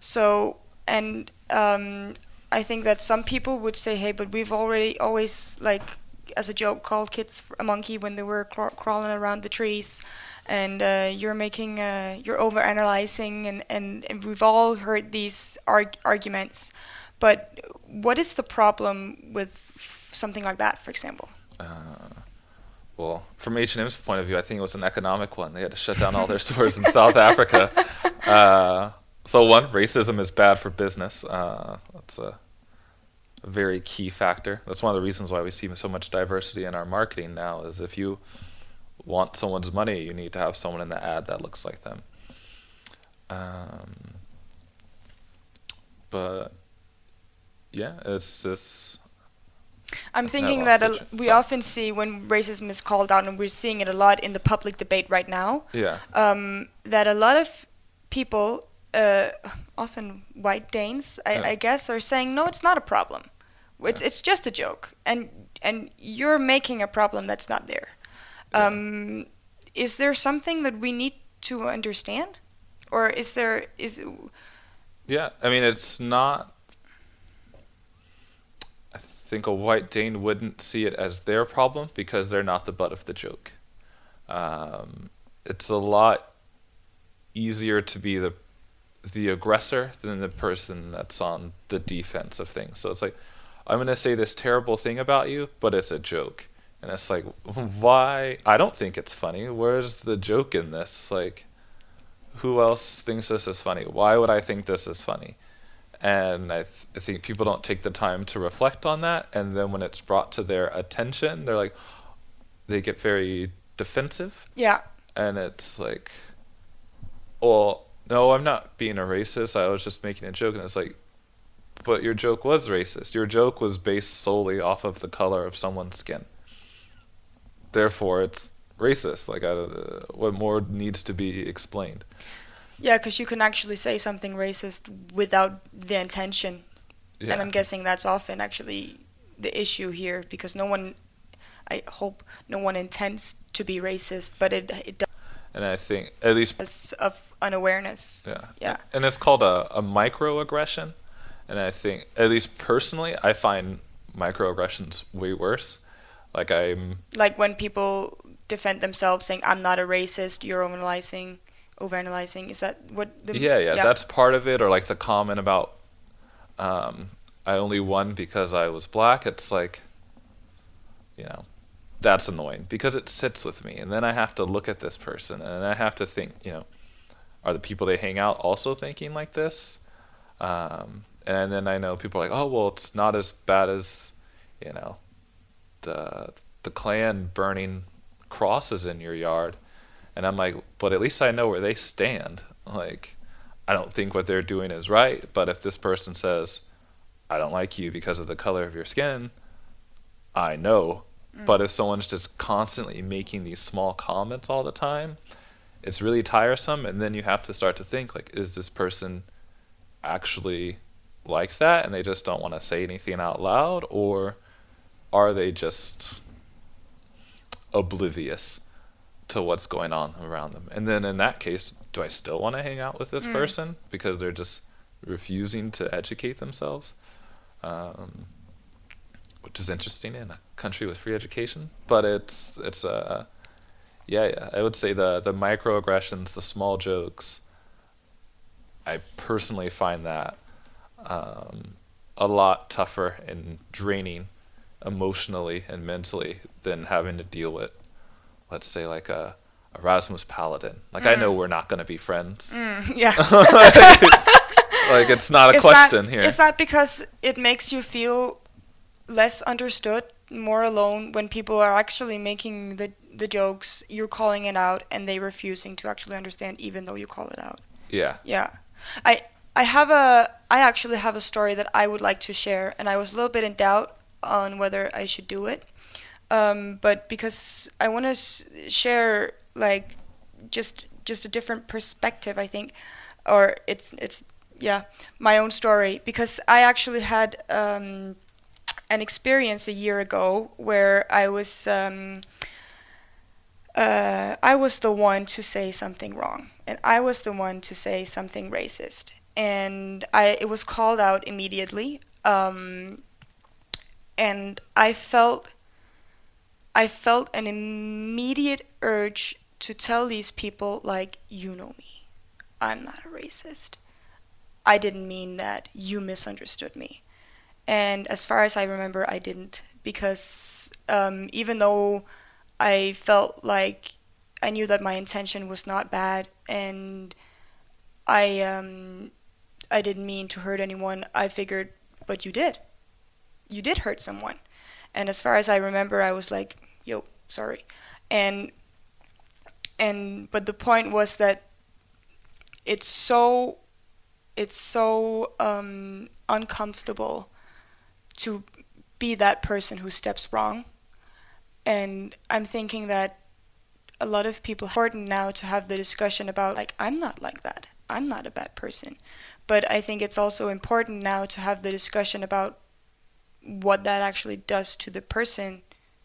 So and um, I think that some people would say, hey, but we've already always like as a joke called kids a monkey when they were craw- crawling around the trees and uh, you're making uh, you're over analyzing and, and, and we've all heard these arg- arguments but what is the problem with something like that for example Uh, well, from H and M's point of view, I think it was an economic one. They had to shut down all their stores in South Africa. Uh, so one, racism is bad for business. Uh, that's a, a very key factor. That's one of the reasons why we see so much diversity in our marketing now. Is if you want someone's money, you need to have someone in the ad that looks like them. Um, but yeah, it's this. I'm thinking that a, we But- often see when racism is called out, and we're seeing it a lot in the public debate right now, yeah. um, that a lot of people, uh, often white Danes, I, Yeah. I guess, are saying, no, it's not a problem. It's, Yeah. it's just a joke. And, and you're making a problem that's not there. Yeah. Um, is there something that we need to understand? Or is there, is, Yeah, I mean, it's not. I think a white Dane wouldn't see it as their problem because they're not the butt of the joke. Um, it's a lot easier to be the the aggressor than the person that's on the defense of things. So it's like, I'm gonna say this terrible thing about you, but it's a joke, and it's like, why? I don't think it's funny. Where's the joke in this? Like, who else thinks this is funny? Why would I think this is funny? And I, th- I think people don't take the time to reflect on that. And then when it's brought to their attention, they're like, they get very defensive. yeah, And it's like, well, no, I'm not being a racist. I was just making a joke. And it's like, but your joke was racist. Your joke was based solely off of the color of someone's skin. Therefore, it's racist. Like, uh, what more needs to be explained? yeah, because you can actually say something racist without the intention Yeah. And I'm guessing that's often actually the issue here because no one, I hope no one intends to be racist, but it it and I think at least does of unawareness. yeah Yeah. and it's called a, a microaggression and I think at least personally I find microaggressions way worse like I'm Like when people defend themselves saying, "I'm not a racist," you're overanalyzing. Overanalyzing is that what? The, yeah, yeah, that's part of it. Or like the comment about um, I only won because I was black, it's like, you know, that's annoying because it sits with me. And then I have to look at this person and I have to think, you know, are the people they hang out also thinking like this? Um, and then I know people are like, oh, well, it's not as bad as, you know, the the Klan burning crosses in your yard. And I'm like, but at least I know where they stand. Like, I don't think what they're doing is right. But if this person says, I don't like you because of the color of your skin, I know. Mm. But if someone's just constantly making these small comments all the time, it's really tiresome. And then you have to start to think, like, is this person actually like that and they just don't want to say anything out loud? Or are they just oblivious to what's going on around them? And then in that case, do I still want to hang out with this mm. person because they're just refusing to educate themselves? Um, which is interesting in a country with free education, but it's it's a uh, yeah, yeah. I would say the the microaggressions, the small jokes. I personally find that um, a lot tougher and draining emotionally and mentally than having to deal with, let's say, like a Rasmus Paludan. Like mm. I know mm. we're not going to be friends. Mm, yeah. like, like, it's not a is question that, here. Is that because it makes you feel less understood, more alone when people are actually making the the jokes, you're calling it out, and they refusing to actually understand, even though you call it out. Yeah. Yeah. I I have a I actually have a story that I would like to share, and I was a little bit in doubt on whether I should do it. Um, but because I want to s- share like just just a different perspective, I think, or it's it's yeah my own story because I actually had um, an experience a year ago where I was um, uh, I was the one to say something wrong, and I was the one to say something racist, and I it was called out immediately. Um, and I felt I felt an immediate urge to tell these people like you know me. I'm not a racist. I didn't mean that. You misunderstood me. And as far as I remember, I didn't because um, even though I felt like I knew that my intention was not bad and I um, I didn't mean to hurt anyone, I figured, but you did you did hurt someone. And as far as I remember, I was like, yo, sorry. And and but the point was that it's so it's so um, uncomfortable to be that person who steps wrong. And I'm thinking that a lot of people important now to have the discussion about like I'm not like that. I'm not a bad person. But I think it's also important now to have the discussion about what that actually does to the person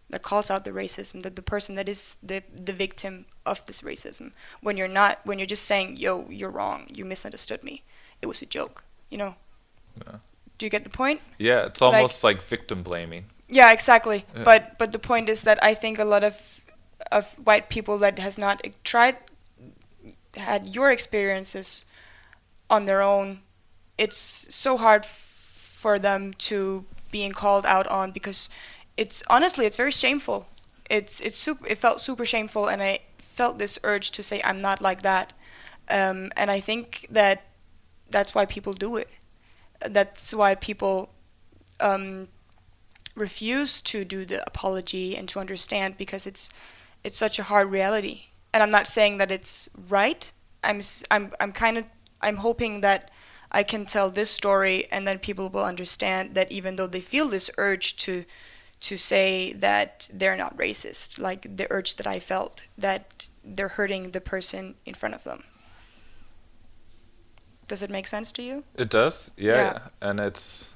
that calls out the racism, that the person that is the the victim of this racism. When you're not, when you're just saying, "Yo, you're wrong. You misunderstood me. It was a joke." You know. Yeah. Do you get the point? Yeah, it's almost like, like victim blaming. Yeah, exactly. Yeah. But but the point is that I think a lot of of white people that has not tried had your experiences on their own, it's so hard for them to being called out on because it's honestly it's very shameful. It's it's super. It felt super shameful, and I felt this urge to say I'm not like that. Um, and I think that that's why people do it. That's why people um, refuse to do the apology and to understand because it's it's such a hard reality. And I'm not saying that it's right. I'm I'm I'm kind of I'm hoping that I can tell this story and then people will understand that even though they feel this urge to to say that they're not racist, like the urge that I felt that they're hurting the person in front of them. Does it make sense to you? It does. Yeah. yeah. And it's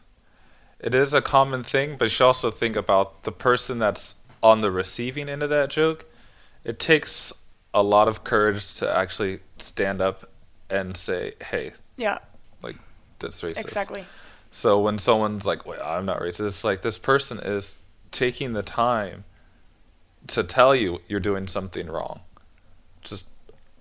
it is a common thing, but you should also think about the person that's on the receiving end of that joke. It takes a lot of courage to actually stand up and say, "Hey, yeah, like that's racist. Exactly. So when someone's like, "Wait, I'm not racist," it's like this person is taking the time to tell you you're doing something wrong. Just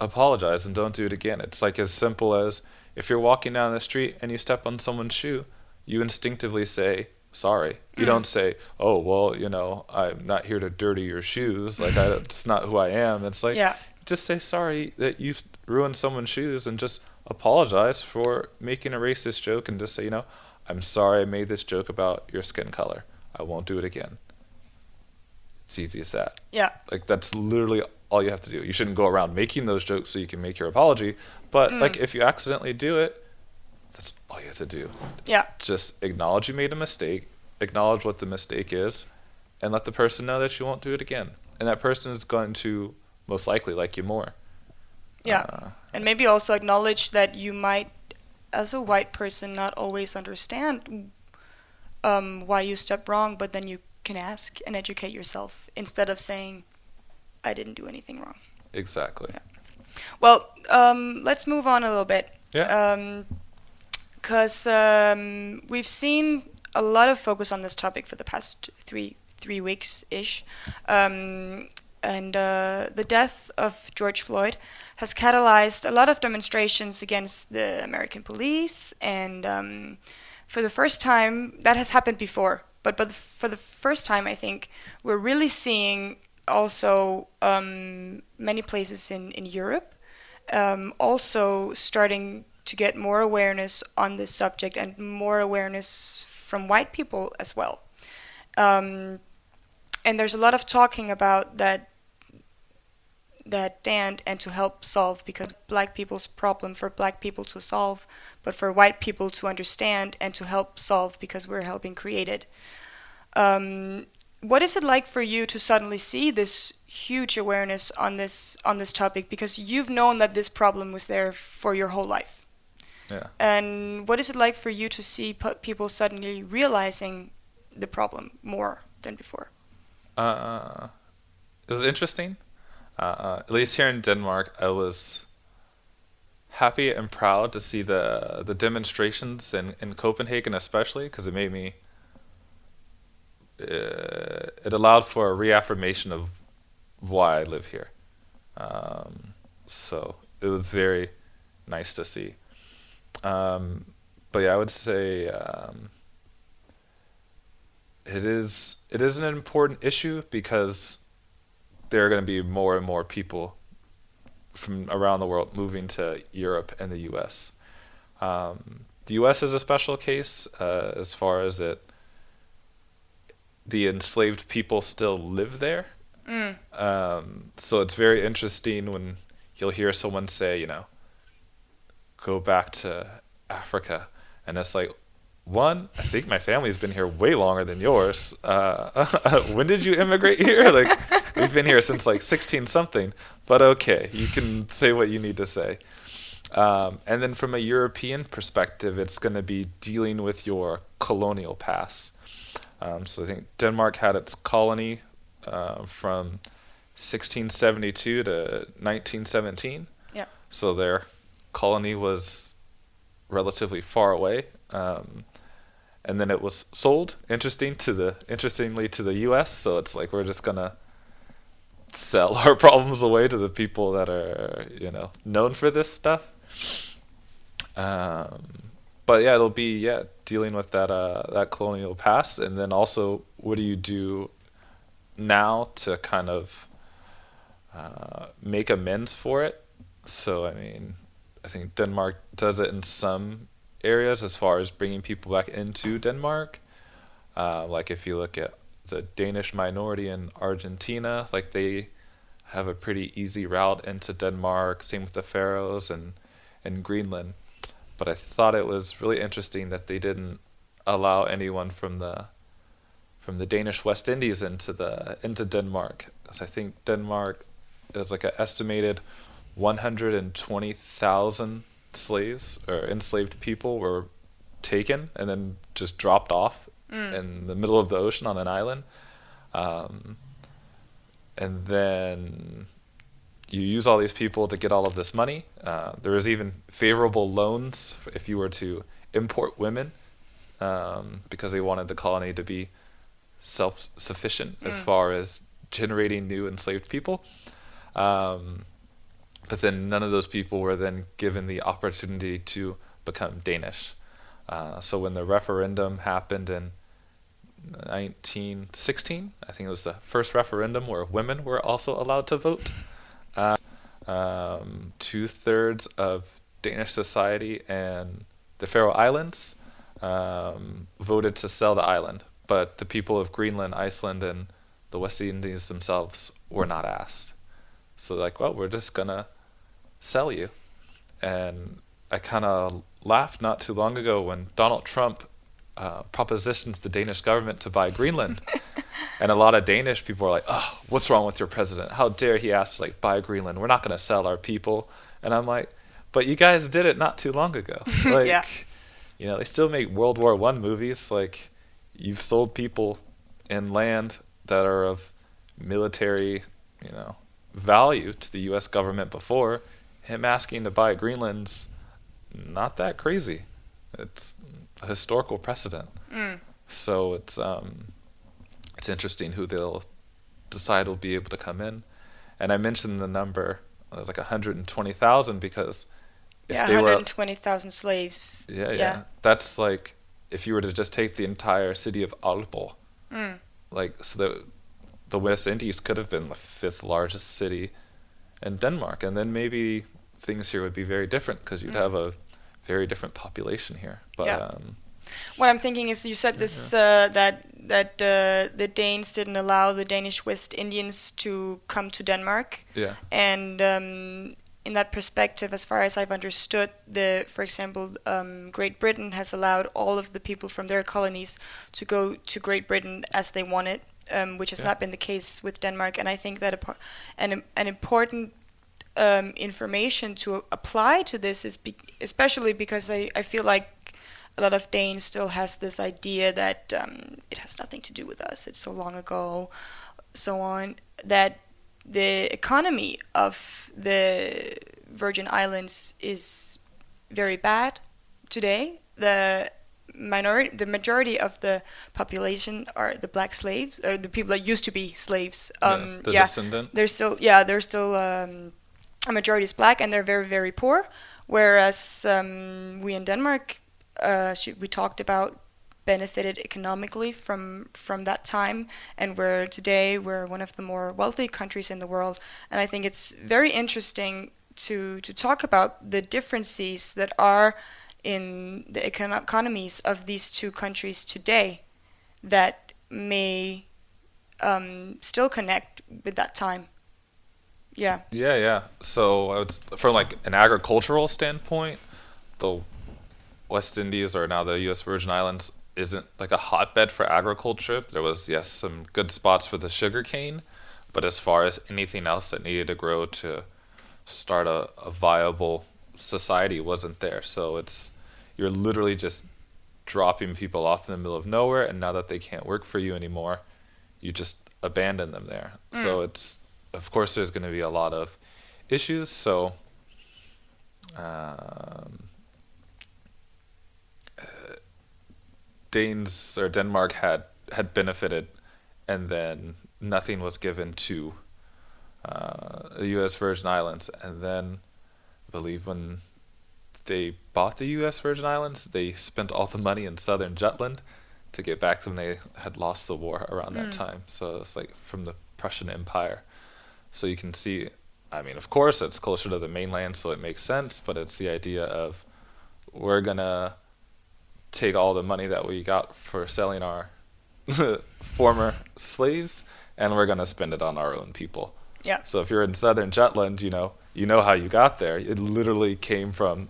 apologize and don't do it again. It's like as simple as if you're walking down the street and you step on someone's shoe, you instinctively say sorry. You Mm. don't say, "Oh, well, you know, I'm not here to dirty your shoes." Like I, it's not who I am. It's like Yeah. Just say sorry that you ruined someone's shoes and just apologize for making a racist joke and just say, you know, I'm sorry I made this joke about your skin color. I won't do it again. It's easy as that. Yeah. Like that's literally all you have to do. You shouldn't go around making those jokes so you can make your apology. But mm. like if you accidentally do it, that's all you have to do. Yeah. Just acknowledge you made a mistake, acknowledge what the mistake is, and let the person know that you won't do it again. And that person is going to most likely like you more. Yeah. Uh, and maybe also acknowledge that you might, as a white person, not always understand um, why you stepped wrong, but then you can ask and educate yourself instead of saying, I didn't do anything wrong. exactly. Yeah. Well, um, let's move on a little bit. Yeah. Because um, we've seen a lot of focus on this topic for the past three three weeks ish, um, and uh, the death of George Floyd has catalyzed a lot of demonstrations against the American police, and um, for the first time, that has happened before, but but for the first time, I think we're really seeing also um, many places in in Europe um, also starting to get more awareness on this subject and more awareness from white people as well. Um, and there's a lot of talking about that that Dan and to help solve because black people's problem for black people to solve, but for white people to understand and to help solve because we're helping create it. Um, what is it like for you to suddenly see this huge awareness on this on this topic because you've known that this problem was there for your whole life Yeah. and what is it like for you to see people suddenly realizing the problem more than before Uh, it was interesting. Uh, at least here in Denmark, I was happy and proud to see the the demonstrations in, in Copenhagen, especially because it made me. Uh, it allowed for a reaffirmation of why I live here. Um, so it was very nice to see. Um, but yeah, I would say um, it is it is an important issue because there are going to be more and more people from around the world moving to Europe and the U.S. Um, the U.S. is a special case uh, as far as it the enslaved people still live there. mm. Um, so it's very interesting when you'll hear someone say, you know, go back to Africa, and it's like, one, I think my family's been here way longer than yours. Uh, when did you immigrate here? Like, we've been here since like 16 something. But okay, you can say what you need to say. Um, and then from a European perspective, it's going to be dealing with your colonial past. Um, so I think Denmark had its colony uh, from 1672 to 1917. Yeah. So their colony was relatively far away. Um, and then it was sold, interesting to the interestingly to the U.S. So it's like we're just gonna sell our problems away to the people that are you know known for this stuff. Um, but yeah, it'll be yeah dealing with that uh, that colonial past, and then also what do you do now to kind of uh, make amends for it? So I mean, I think Denmark does it in some areas as far as bringing people back into Denmark. Uh, like if you look at the Danish minority in Argentina, like they have a pretty easy route into Denmark. Same with the Faroes and and Greenland. But I thought it was really interesting that they didn't allow anyone from the from the Danish West Indies into the into Denmark. Because I think Denmark is like an estimated 120,000 slaves or enslaved people were taken and then just dropped off in the middle of the ocean on an island. Um, and then you use all these people to get all of this money. Uh, there was even favorable loans if you were to import women um, because they wanted the colony to be self sufficient as far as generating new enslaved people. Um, but then none of those people were then given the opportunity to become Danish. Uh, so when the referendum happened in 1916, I think it was the first referendum where women were also allowed to vote. Uh, um, two thirds of Danish society and the Faroe Islands um, voted to sell the island, but the people of Greenland, Iceland, and the West Indies themselves were not asked. So like, well, we're just gonna sell you. And I kind of laughed not too long ago when Donald Trump uh, propositioned the Danish government to buy Greenland. and a lot of Danish people are like, "Oh, what's wrong with your president? How dare he ask to like buy Greenland? We're not going to sell our people." And I'm like, "But you guys did it not too long ago. Like, Yeah. you know, they still make World War One movies. Like, you've sold people and land that are of military, you know, value to the U.S. government before. Him asking to buy Greenland's not that crazy. It's a historical precedent. Mm. So it's um, it's interesting who they'll decide will be able to come in. And I mentioned the number it was like 120,000 because if yeah, they were 120,000 slaves. yeah, yeah Yeah. that's like if you were to just take the entire city of Aalborg Mm. like so the the West Indies could have been the fifth largest city in Denmark and then maybe things here would be very different because you'd Mm. have a very different population here but Yeah. um What I'm thinking is, you said this uh, that that uh, the Danes didn't allow the Danish West Indians to come to Denmark, yeah and um, in that perspective, as far as I've understood, the for example, um, Great Britain has allowed all of the people from their colonies to go to Great Britain as they wanted, um, which has Yeah. not been the case with Denmark. And I think that a, par- an an important um, information to apply to this is be- especially because I, I feel like a lot of Danes still has this idea that um, it has nothing to do with us. It's so long ago, so on. That the economy of the Virgin Islands is very bad today. The minority, the majority of the population are the black slaves, or the people that used to be slaves. Um, yeah, the yeah, they're still yeah they're still um, a majority is black and they're very very poor whereas um, we in denmark uh, we talked about benefited economically from from that time and where today we're one of the more wealthy countries in the world. And i think it's very interesting to to talk about the differences that are in the econo- economies of these two countries today that may um, still connect with that time yeah Yeah, yeah. So I would, from like an agricultural standpoint, the West Indies or now the U.S. Virgin Islands isn't like a hotbed for agriculture. There was yes some good spots for the sugar cane, but as far as anything else that needed to grow to start a, a viable society wasn't there. So it's you're literally just dropping people off in the middle of nowhere, and now that they can't work for you anymore, you just abandon them there. So mm. it's of course there's going to be a lot of issues. So um, uh, Danes or Denmark had had benefited, and then nothing was given to uh, the U.S. Virgin Islands, and then I believe when they bought the U.S. Virgin Islands, they spent all the money in southern Jutland to get back to when they had lost the war around that time. So it's like from the Prussian Empire. So you can see, I mean, of course, it's closer to the mainland, so it makes sense, but it's the idea of we're gonna take all the money that we got for selling our former slaves and we're gonna spend it on our own people. yeah So if you're in southern Jutland, you know, you know how you got there. It literally came from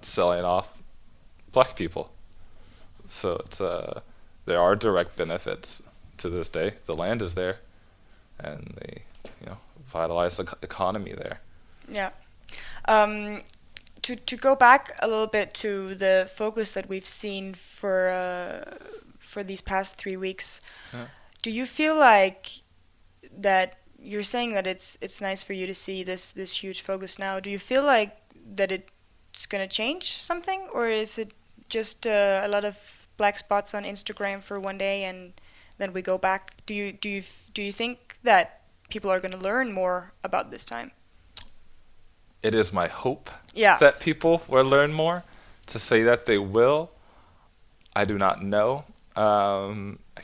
selling off black people. So it's uh, there are direct benefits to this day. The land is there, and know, vitalize the economy there. Yeah. Um, to to go back a little bit to the focus that we've seen for uh, for these past three weeks, Yeah. do you feel like that you're saying that it's it's nice for you to see this this huge focus now? Do you feel like that it's gonna change something, or is it just uh, a lot of black spots on Instagram for one day and then we go back? Do you do you do you think that people are gonna learn more about this time? It is my hope Yeah. that people will learn more. To say that they will, I do not know. Um, I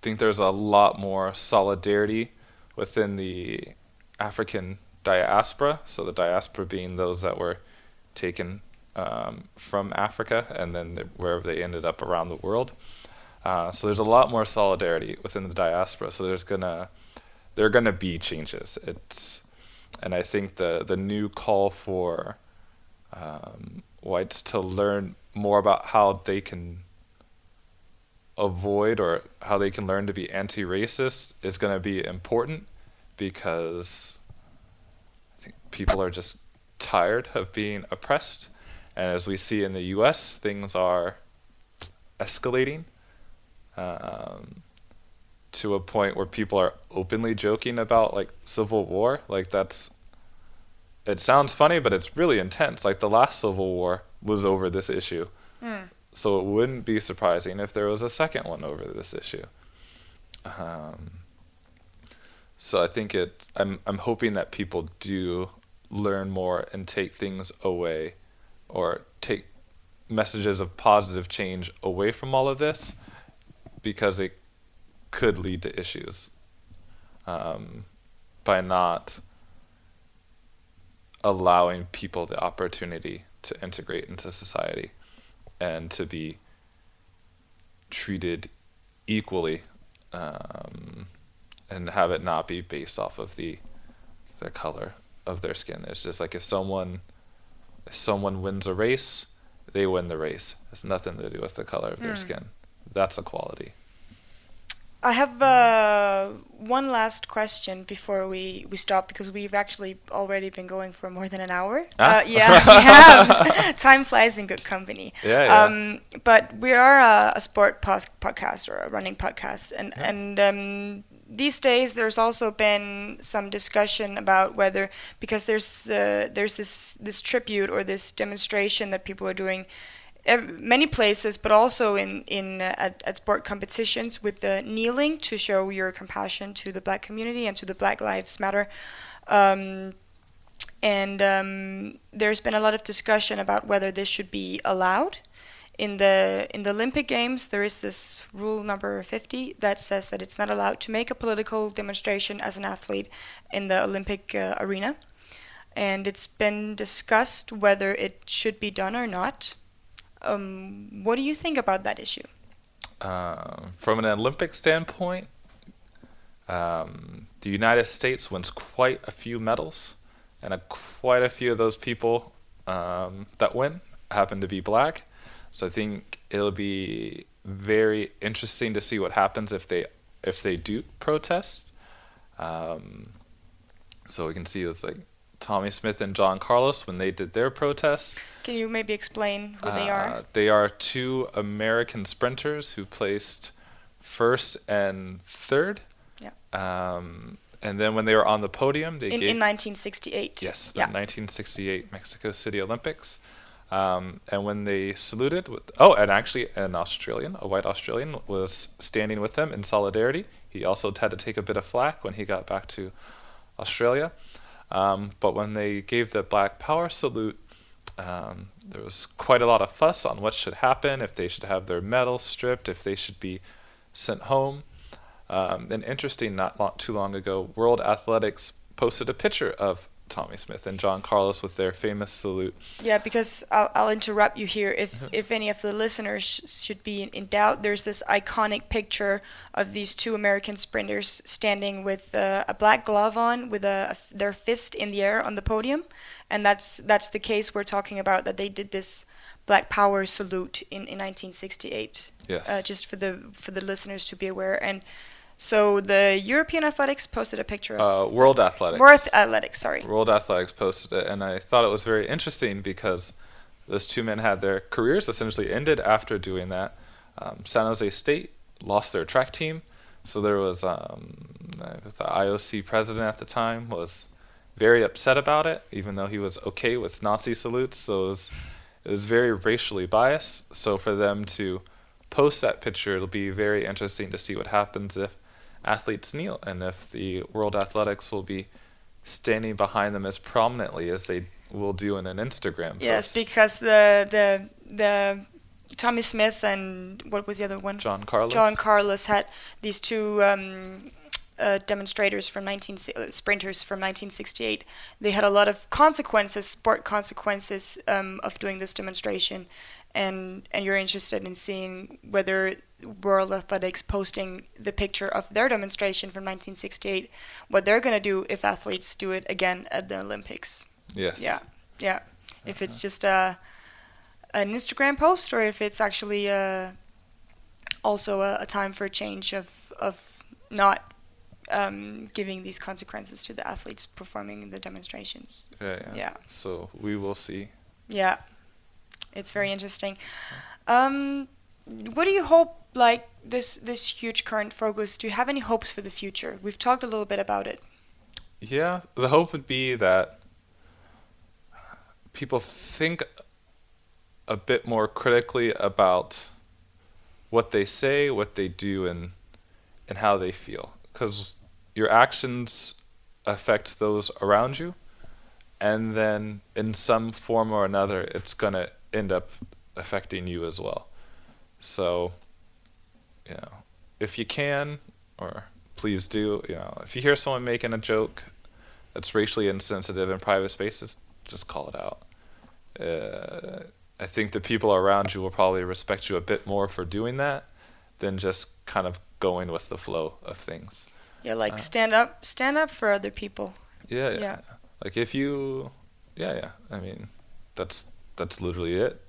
think there's a lot more solidarity within the African diaspora. So the diaspora being those that were taken um, from Africa and then the, wherever they ended up around the world. Uh, so there's a lot more solidarity within the diaspora. So there's gonna there are gonna be changes. It's and I think the the new call for um, whites to learn more about how they can avoid or how they can learn to be anti-racist is going to be important because I think people are just tired of being oppressed and as we see in the US things are escalating um, to a point where people are openly joking about like civil war like that's it sounds funny but it's really intense. Like the last civil war was over this issue. Mm. so it wouldn't be surprising if there was a second one over this issue. Um, so i think it i'm i'm hoping that people do learn more and take things away or take messages of positive change away from all of this because it could lead to issues um, by not allowing people the opportunity to integrate into society and to be treated equally um, and have it not be based off of the the color of their skin. It's just like if someone if someone wins a race, they win the race. It's nothing to do with the color of their Hmm. skin. That's equality. I have uh, one last question before we, we stop because we've actually already been going for more than an hour. Ah. Uh, yeah, we have. Time flies in good company. Yeah, yeah. Um, but we are a, a sport pos- podcast or a running podcast, and Yeah. and um, these days there's also been some discussion about whether because there's uh, there's this this tribute or this demonstration that people are doing many places, but also in in uh, at, at sport competitions with the kneeling to show your compassion to the black community and to the Black Lives Matter. Um, and um, there's been a lot of discussion about whether this should be allowed. In the in the Olympic Games, there is this rule number 50 that says that it's not allowed to make a political demonstration as an athlete in the Olympic uh, arena, and it's been discussed whether it should be done or not. Um, what do you think about that issue? Um, from an Olympic standpoint, um, the United States wins quite a few medals, and a, quite a few of those people um, that win happen to be black. So I think it'll be very interesting to see what happens if they if they do protest. Um, so we can see it's like Tommie Smith and John Carlos when they did their protests. Can you maybe explain who they are? Uh, They are two American sprinters who placed first and third. Yeah. Um, and then when they were on the podium, they In, gave in 1968. yes, the Yeah. 1968 Mexico City Olympics. Um, and when they saluted, with, oh, and actually an Australian, a white Australian, was standing with them in solidarity. He also had to take a bit of flack when he got back to Australia. Um, but when they gave the Black Power salute, um, there was quite a lot of fuss on what should happen, if they should have their medals stripped, if they should be sent home. Um, and interesting, not long, too long ago, World Athletics posted a picture of Tommie Smith and John Carlos with their famous salute. Yeah, because I'll, I'll interrupt you here. If Mm-hmm. if any of the listeners sh- should be in, in doubt, there's this iconic picture of these two American sprinters standing with uh, a black glove on, with a, their fist in the air on the podium, and that's that's the case we're talking about. That they did this Black Power salute in, in 1968. Yes. Uh, just for the for the listeners to be aware. And so the European Athletics posted a picture of Uh, World Athletics. World Athletics. Sorry. World Athletics posted it, and I thought it was very interesting because those two men had their careers essentially ended after doing that. Um, San Jose State lost their track team, so there was um, the IOC president at the time was very upset about it, even though he was okay with Nazi salutes. So it was, it was very racially biased. So for them to post that picture, it'll be very interesting to see what happens if athletes kneel and if the World Athletics will be standing behind them as prominently as they will do in an Instagram post. Yes, because the the the Tommie Smith and what was the other one? John Carlos. John Carlos had these two um, uh, demonstrators from 19 uh, sprinters from 1968. They had a lot of consequences, sport consequences um, of doing this demonstration, and and you're interested in seeing whether World Athletics posting the picture of their demonstration from 1968, what they're gonna do if athletes do it again at the Olympics. Yes. Yeah, yeah. If it's just a an Instagram post, or if it's actually uh, also a, a time for a change of of not um, giving these consequences to the athletes performing the demonstrations. Yeah, yeah. Yeah. So we will see. Yeah, it's very interesting. Um, what do you hope? Like this this huge current focus. Do you have any hopes for the future? We've talked a little bit about it. Yeah, the hope would be that people think a bit more critically about what they say, what they do, and and how they feel, because your actions affect those around you, and then in some form or another, it's gonna end up affecting you as well. So, you know, if you can, or please do, you know, if you hear someone making a joke that's racially insensitive in private spaces, just call it out. Uh, I think the people around you will probably respect you a bit more for doing that than just kind of going with the flow of things. Yeah, like Uh, stand up, stand up for other people. Yeah, yeah. Yeah. Like if you, yeah, yeah. I mean, that's that's literally it.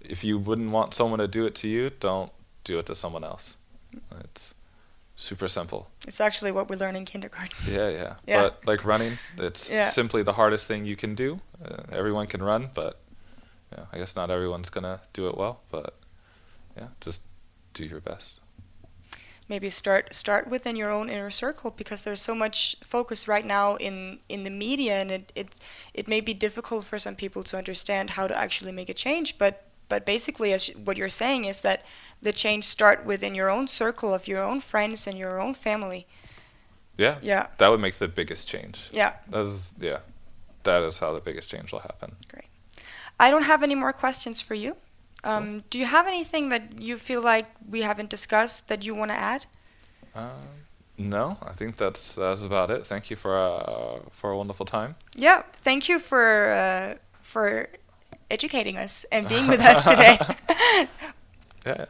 If you wouldn't want someone to do it to you, don't do it to someone else. It's super simple. It's actually what we learn in kindergarten. Yeah, yeah. Yeah. But like running, it's Yeah. simply the hardest thing you can do. Uh, everyone can run, but yeah, I guess not everyone's gonna do it well. But yeah, just do your best. maybe start start within your own inner circle because there's so much focus right now in in the media and it it it may be difficult for some people to understand how to actually make a change but but basically as what you're saying is that the change start within your own circle of your own friends and your own family Yeah. yeah That would make the biggest change. yeah That is, yeah. That is how the biggest change will happen. Great. I don't have any more questions for you um, do you have anything that you feel like we haven't discussed that you want to add Um, no, I think that's that's about it. Thank you for uh, for a wonderful time. Yeah, thank you for uh, for educating us and being with us today. Yeah,